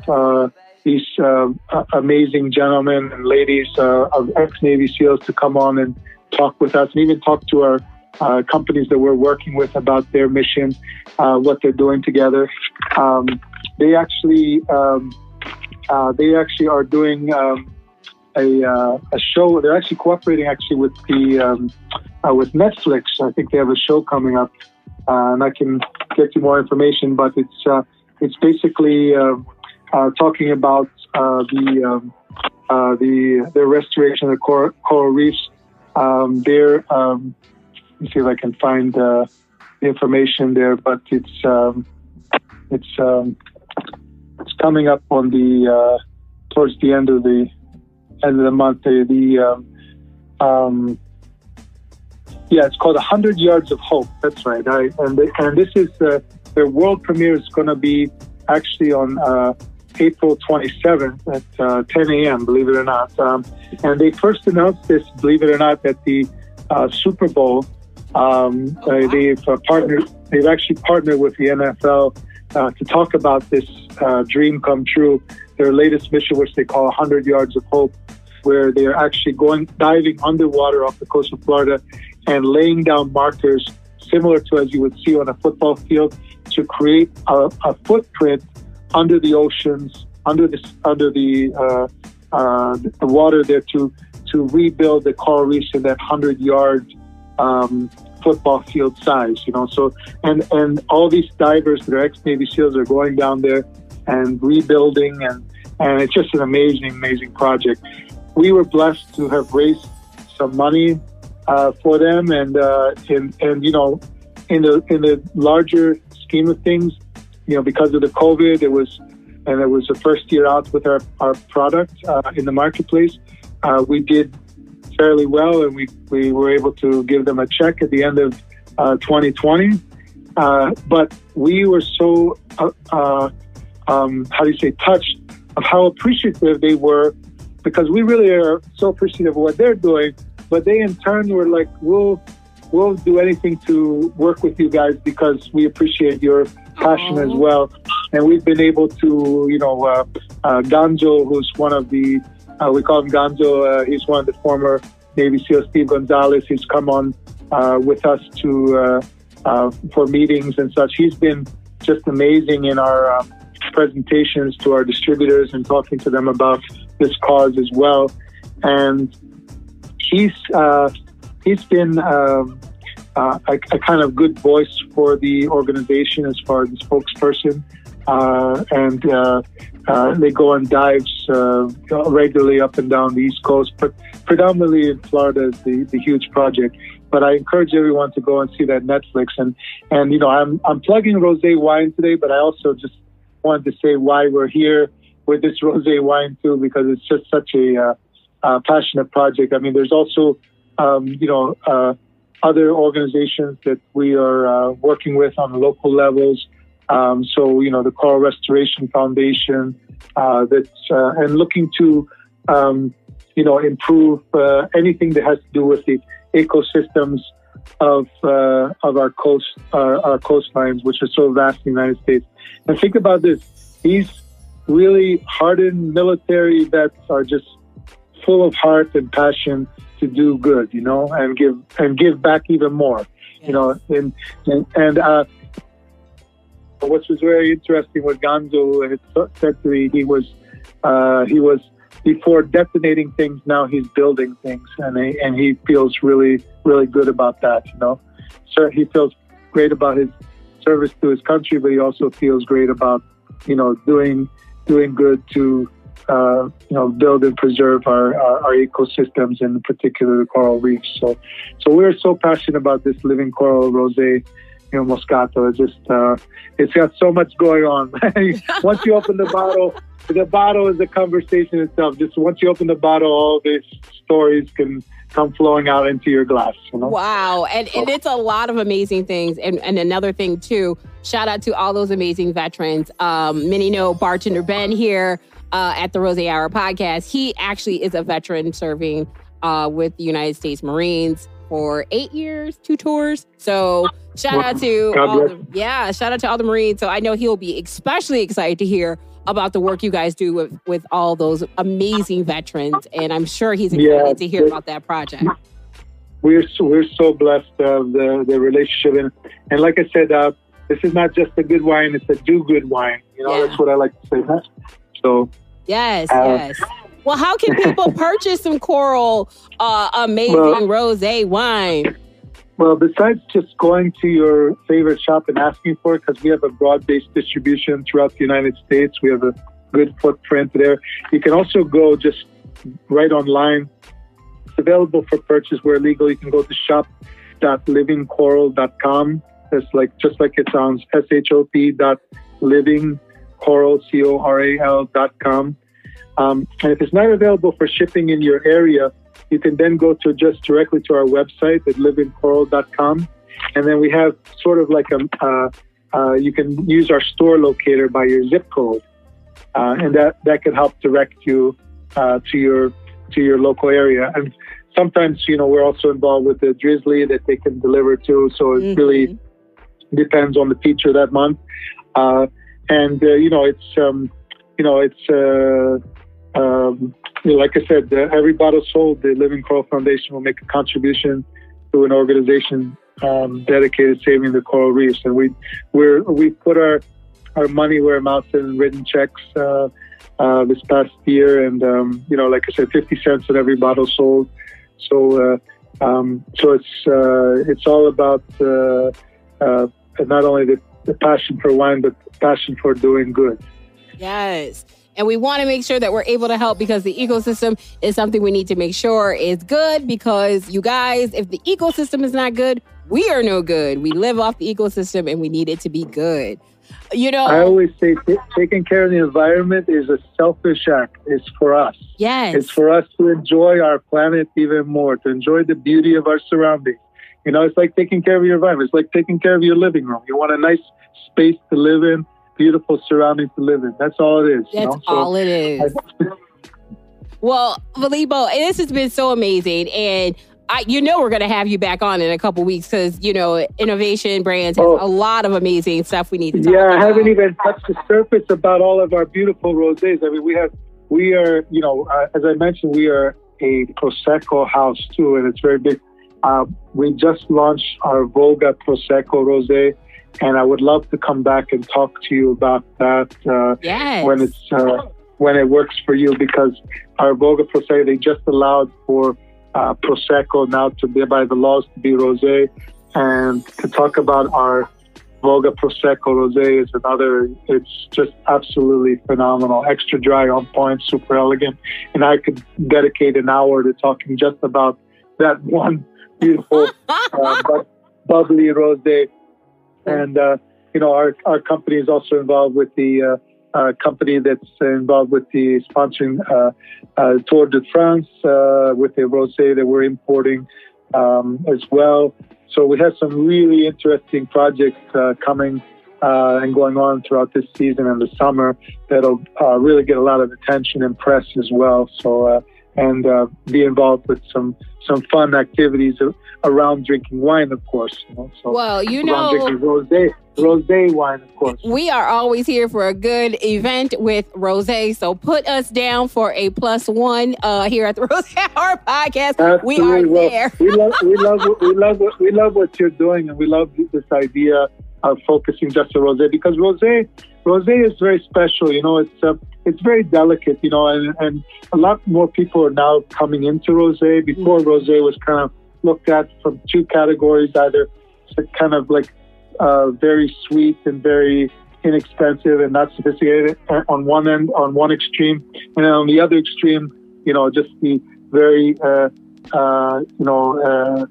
[SPEAKER 6] these uh, amazing gentlemen and ladies uh, of ex Navy SEALs to come on and talk with us and even talk to our uh, companies that we're working with about their mission, uh, what they're doing together. Um, they actually um, uh, they actually are doing um, a, uh, a show. They're actually cooperating actually with the um, with Netflix. I think they have a show coming up, and I can get you more information. But it's it's basically uh, talking about uh, the um, uh, the the restoration of the coral, coral reefs. Um, there, um, let me see if I can find the information there, but it's um, it's um, it's coming up on the towards the end of the end of the month. The, the um, yeah, it's called 100 Yards of Hope. That's right. I, and, and this is uh, their world premiere is going to be actually on uh, April 27th at uh, 10 a.m., believe it or not. Um, and they first announced this, believe it or not, at the uh, Super Bowl. Um, uh, they've uh, partnered, they've actually partnered with the NFL uh, to talk about this uh, dream come true. Their latest mission, which they call 100 Yards of Hope, where they're actually going diving underwater off the coast of Florida and laying down markers similar to as you would see on a football field to create a, a footprint under the oceans, under the under the uh, uh, the water there to to rebuild the coral reefs in that hundred yard um, football field size. You know, so and and all these divers that are ex Navy SEALs are going down there and rebuilding, and and it's just an amazing, amazing project. We were blessed to have raised some money uh, for them, and uh, and and you know, in the in the larger scheme of things, you know, because of the COVID, it was, and it was the first year out with our, our product uh, in the marketplace. Uh, we did fairly well, and we, we were able to give them a check at the end of uh, 2020. Uh, but we were so, uh, uh, um, how do you say, touched of how appreciative they were because we really are so appreciative of what they're doing. But they in turn were like, we'll, we'll do anything to work with you guys because we appreciate your passion as well. And we've been able to, you know, uh, uh, Gonzo, who's one of the, uh, we call him Gonzo, uh, he's one of the former Navy SEAL Steve Gonzalez. He's come on uh, with us to uh, uh, for meetings and such. He's been just amazing in our um, presentations to our distributors and talking to them about this cause as well. And he's uh, he's been um, uh, a, a, kind of good voice for the organization as far as the spokesperson. Uh, and uh, uh they go on dives uh, regularly up and down the East Coast, but predominantly in Florida is the, the huge project. But I encourage everyone to go and see that Netflix. And, and you know, I'm, I'm plugging Rosé Wine today, but I also just wanted to say why we're here with this Rosé Wine too, because it's just such a uh, passionate project. I mean, there's also, um, you know, other organizations that we are uh, working with on local levels. Um, so, you know, the Coral Restoration Foundation, uh, that's, uh, and looking to, um, you know, improve uh, anything that has to do with the ecosystems of uh, of our coast, our coastlines, which are so vast in the United States. And think about this: these really hardened military vets are just full of heart and passion to do good, you know, and give and give back even more, you know, and and, and uh, which was very interesting, what Gonzo had said to me, he was uh, he was before detonating things. Now he's building things, and he, and he feels really really good about that. You know, so he feels great about his service to his country, but he also feels great about you know doing doing good to uh, you know build and preserve our, our, our ecosystems, in particular the coral reefs. So so we're so passionate about this living coral rosé you know, Moscato. It's just, uh, it's got so much going on. once you open the bottle, the bottle is a conversation itself. Just once you open the bottle, all these stories can come flowing out into your glass. You know?
[SPEAKER 1] Wow. And, and it's a lot of amazing things. And, and another thing, too, shout out to all those amazing veterans. Um, many know bartender Ben here uh, at the Rose Hour podcast. He actually is a veteran serving uh, with the United States Marines for eight years, two tours. So shout out to all the, yeah, shout out to all the Marines. So I know he'll be especially excited to hear about the work you guys do with, with all those amazing veterans. And I'm sure he's excited yeah, to hear about that project.
[SPEAKER 6] We're so, we're so blessed of the, the relationship. And, and like I said, uh, this is not just a good wine, it's a do good wine. You know, yeah. that's what I like to say. Huh? So,
[SPEAKER 1] yes, uh, yes. Well, how can people purchase some coral uh, amazing well, rosé wine?
[SPEAKER 6] Well, besides just going to your favorite shop and asking for it, because we have a broad-based distribution throughout the United States, we have a good footprint there. You can also go just right online. It's available for purchase where legal. You can go to shop.livingcoral.com. It's like just like it sounds, S H O P dot living coral c o r a l dot com. Um, and if it's not available for shipping in your area, you can then go to just directly to our website at livingcoral.com. And then we have sort of like a, uh, uh, you can use our store locator by your zip code. Uh, and that, that can help direct you uh, to your to your local area. And sometimes, you know, we're also involved with the Drizly that they can deliver to. So it mm-hmm. really depends on the feature that month. Uh, and, uh, you know, it's, um, you know, it's, um, like I said, every bottle sold, the Living Coral Foundation will make a contribution to an organization um, dedicated to saving the coral reefs, and we we we put our our money where mouth is in written checks uh, uh, this past year, and um, you know, like I said, fifty cents on every bottle sold. So uh, um, so it's uh, it's all about uh, uh, not only the, the passion for wine, but passion for doing good.
[SPEAKER 1] Yes. And we want to make sure that we're able to help because the ecosystem is something we need to make sure is good because you guys, if the ecosystem is not good, we are no good. We live off the ecosystem and we need it to be good. You know,
[SPEAKER 6] I always say t- taking care of the environment is a selfish act. It's for us.
[SPEAKER 1] Yes.
[SPEAKER 6] It's for us to enjoy our planet even more, to enjoy the beauty of our surroundings. You know, it's like taking care of your environment. It's like taking care of your living room. You want a nice space to live in beautiful surroundings to live in. That's all it is.
[SPEAKER 1] That's you know? all so it is. well, Filippo, this has been so amazing. And I, you know, we're going to have you back on in a couple weeks because, you know, Enovation Brands has oh. a lot of amazing stuff we need to do.
[SPEAKER 6] Yeah, I haven't even touched the surface about all of our beautiful rosés. I mean, we have, we are, you know, uh, as I mentioned, we are a Prosecco house too, and it's very big. Uh, we just launched our Voga Prosecco Rosé and I would love to come back and talk to you about that uh,
[SPEAKER 1] yes.
[SPEAKER 6] when it's uh, when it works for you because our Voga Prosecco they just allowed for uh, Prosecco now to be by the laws to be rosé, and to talk about our Voga Prosecco rosé is another. It's just absolutely phenomenal, extra dry, on point, super elegant, and I could dedicate an hour to talking just about that one beautiful, uh, bubbly rosé and, uh, you know, our, our company is also involved with the uh, uh, company that's involved with the sponsoring uh, uh, Tour de France uh, with the rosé that we're importing um, as well. So we have some really interesting projects coming and going on throughout this season and the summer that'll really get a lot of attention and press as well. So and be involved with some some fun activities around drinking wine, of course. You know,
[SPEAKER 1] so well, you know,
[SPEAKER 6] rosé, rosé wine, of course.
[SPEAKER 1] We are always here for a good event with rosé. So put us down for a plus one uh, here at the Rose Hour Podcast.
[SPEAKER 6] Absolutely.
[SPEAKER 1] We are
[SPEAKER 6] well,
[SPEAKER 1] there.
[SPEAKER 6] we love, we love, we love, what, we love what you're doing, and we love this idea of focusing just on rosé because rosé rosé is very special. You know, it's uh, it's very delicate. You know, and, and a lot more people are now coming into rosé. Before mm-hmm. rosé was kind of looked at from two categories, either kind of like uh, very sweet and very inexpensive and not sophisticated on one end, on one extreme, and on the other extreme, you know, just the very, uh, uh, you know, uh,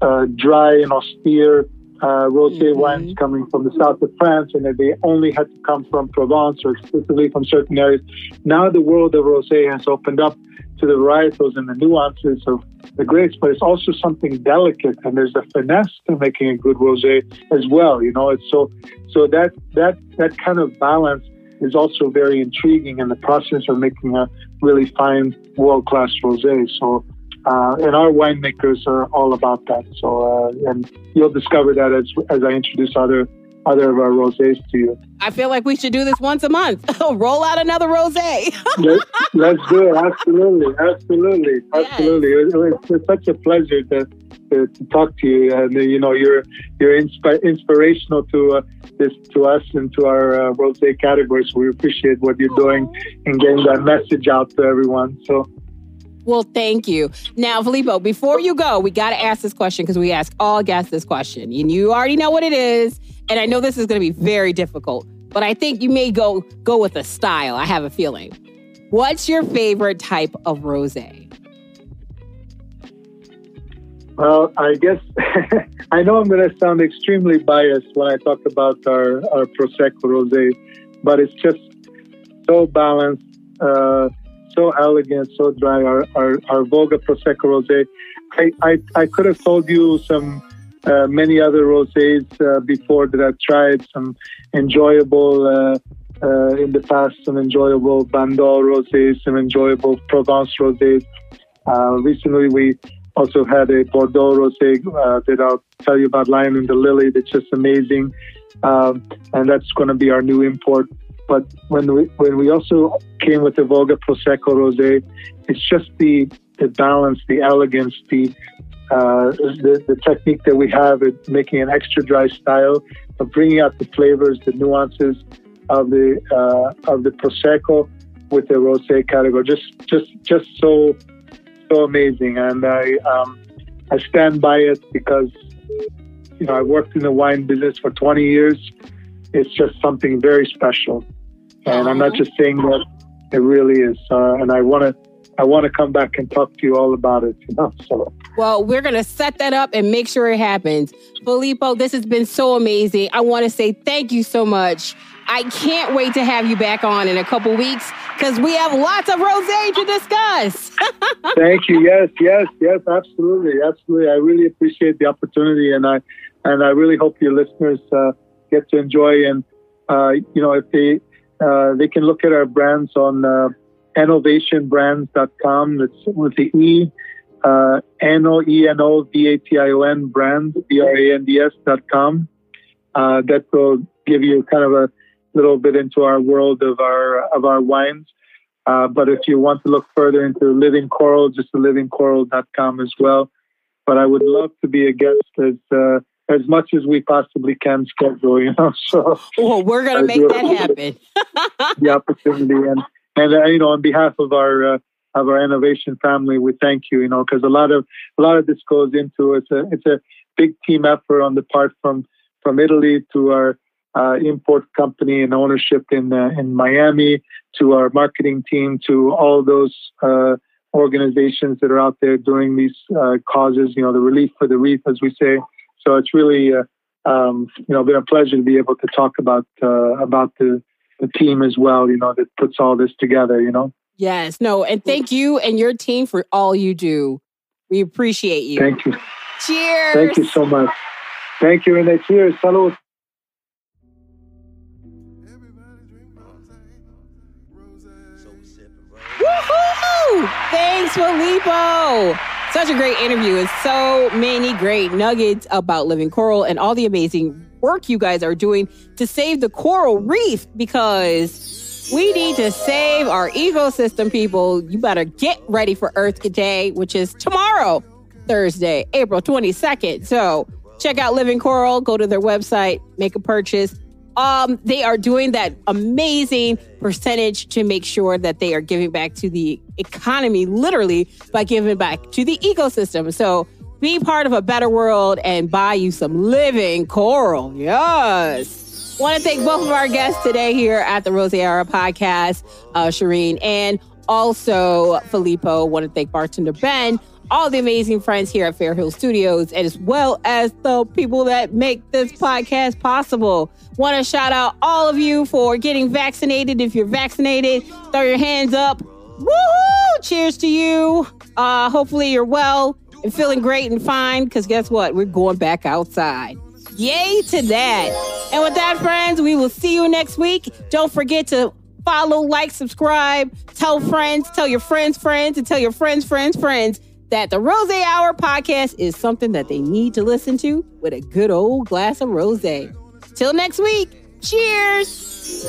[SPEAKER 6] uh dry and austere uh, rosé mm-hmm. wines coming from the south of France, and they only had to come from Provence or exclusively from certain areas. Now the world of rosé has opened up to the varietals and the nuances of the grapes, but it's also something delicate, and there's a finesse to making a good rosé as well. You know, it's so so that that that kind of balance is also very intriguing in the process of making a really fine world class rosé. So uh, and our winemakers are all about that. So, uh, and you'll discover that as as I introduce other other of our rosés to you.
[SPEAKER 1] I feel like we should do this once a month. Roll out another rosé.
[SPEAKER 6] let's, let's, do it. Absolutely, absolutely, absolutely. Yes. It's, it's, such a pleasure to, to, to talk to you, and uh, you know you're you're inspi- inspirational to uh, this to us and to our uh, rosé category. So we appreciate what you're doing and getting that message out to everyone. So
[SPEAKER 1] well, thank you. Now, Filippo, before you go, we got to ask this question because we ask all guests this question. And you already know what it is. And I know this is going to be very difficult, but I think you may go go with a style. I have a feeling. What's your favorite type of rosé?
[SPEAKER 6] Well, I guess I know I'm going to sound extremely biased when I talk about our, our Prosecco rosé, but it's just so balanced. Uh, so elegant, so dry. Our our, our Voga Prosecco rosé. I, I, I could have told you some uh, many other rosés uh, before that I've tried. Some enjoyable uh, uh in the past, some enjoyable Bandol rosés, some enjoyable Provence rosés. Uh, recently, we also had a Bordeaux rosé uh, that I'll tell you about, Lion and the Lily. That's just amazing, um, and that's going to be our new import but when we when we also came with the Voga Prosecco Rosé, it's just the the balance, the elegance, the uh, the, the technique that we have at making an extra dry style of bringing out the flavors, the nuances of the uh, of the prosecco with the rosé category. Just just just so so amazing, and I um, I stand by it because you know I worked in the wine business for 20 years. It's just something very special and I'm not just saying that; it really is. Uh, and I want to, I want to come back and talk to you all about it. You know, so.
[SPEAKER 1] Well, we're gonna set that up and make sure it happens. Filippo, this has been so amazing. I want to say thank you so much. I can't wait to have you back on in a couple weeks because we have lots of rosé to discuss.
[SPEAKER 6] thank you. Yes, yes, yes, absolutely, absolutely. I really appreciate the opportunity, and I and I really hope your listeners uh, get to enjoy. And uh, you know, if they uh, they can look at our brands on uh, enovationbrands.com. That's with the E, uh, brand, B-R-A-N-D-S. Uh, that will give you kind of a little bit into our world of our of our wines. Uh, but if you want to look further into Living Coral, just livingcoral.com as well. But I would love to be a guest as uh, as much as we possibly can schedule, you know. So
[SPEAKER 1] well, we're going to make that happen.
[SPEAKER 6] the opportunity and and uh, you know, on behalf of our uh, of our Enovation family, we thank you. You know, because a lot of a lot of this goes into it's a it's a big team effort on the part from from Italy to our uh, import company and ownership in uh, in Miami to our marketing team to all those uh, organizations that are out there doing these uh, causes. You know, the relief for the reef, as we say. So it's really, uh, um, you know, been a pleasure to be able to talk about uh, about the the team as well. You know, that puts all this together. You know.
[SPEAKER 1] Yes. No. And thank you and your team for all you do. We appreciate you.
[SPEAKER 6] Thank you.
[SPEAKER 1] Cheers.
[SPEAKER 6] Thank you so much. Thank you, Renee. Cheers. Salud.
[SPEAKER 1] Woohoo! Thanks, Filippo. Such a great interview and so many great nuggets about living coral and all the amazing work you guys are doing to save the coral reef because we need to save our ecosystem, people. You better get ready for Earth Day, which is tomorrow, Thursday, April 22nd. So check out Living Coral. Go to their website, make a purchase. Um, they are doing that amazing percentage to make sure that they are giving back to the economy, literally by giving back to the ecosystem. So be part of a better world and buy you some living coral. Yes. Want to thank both of our guests today here at the Hour podcast, uh, Sharene and also Filippo. Want to thank bartender Ben all the amazing friends here at Fair Hill Studios, as well as the people that make this podcast possible. Want to shout out all of you for getting vaccinated. If you're vaccinated, throw your hands up. Woohoo! Cheers to you. Uh, hopefully, you're well and feeling great and fine, because guess what? We're going back outside. Yay to that. And with that, friends, we will see you next week. Don't forget to follow, like, subscribe, tell friends, tell your friends' friends, and tell your friends' friends' friends that the Rose Hour podcast is something that they need to listen to with a good old glass of rose. Till next week, cheers.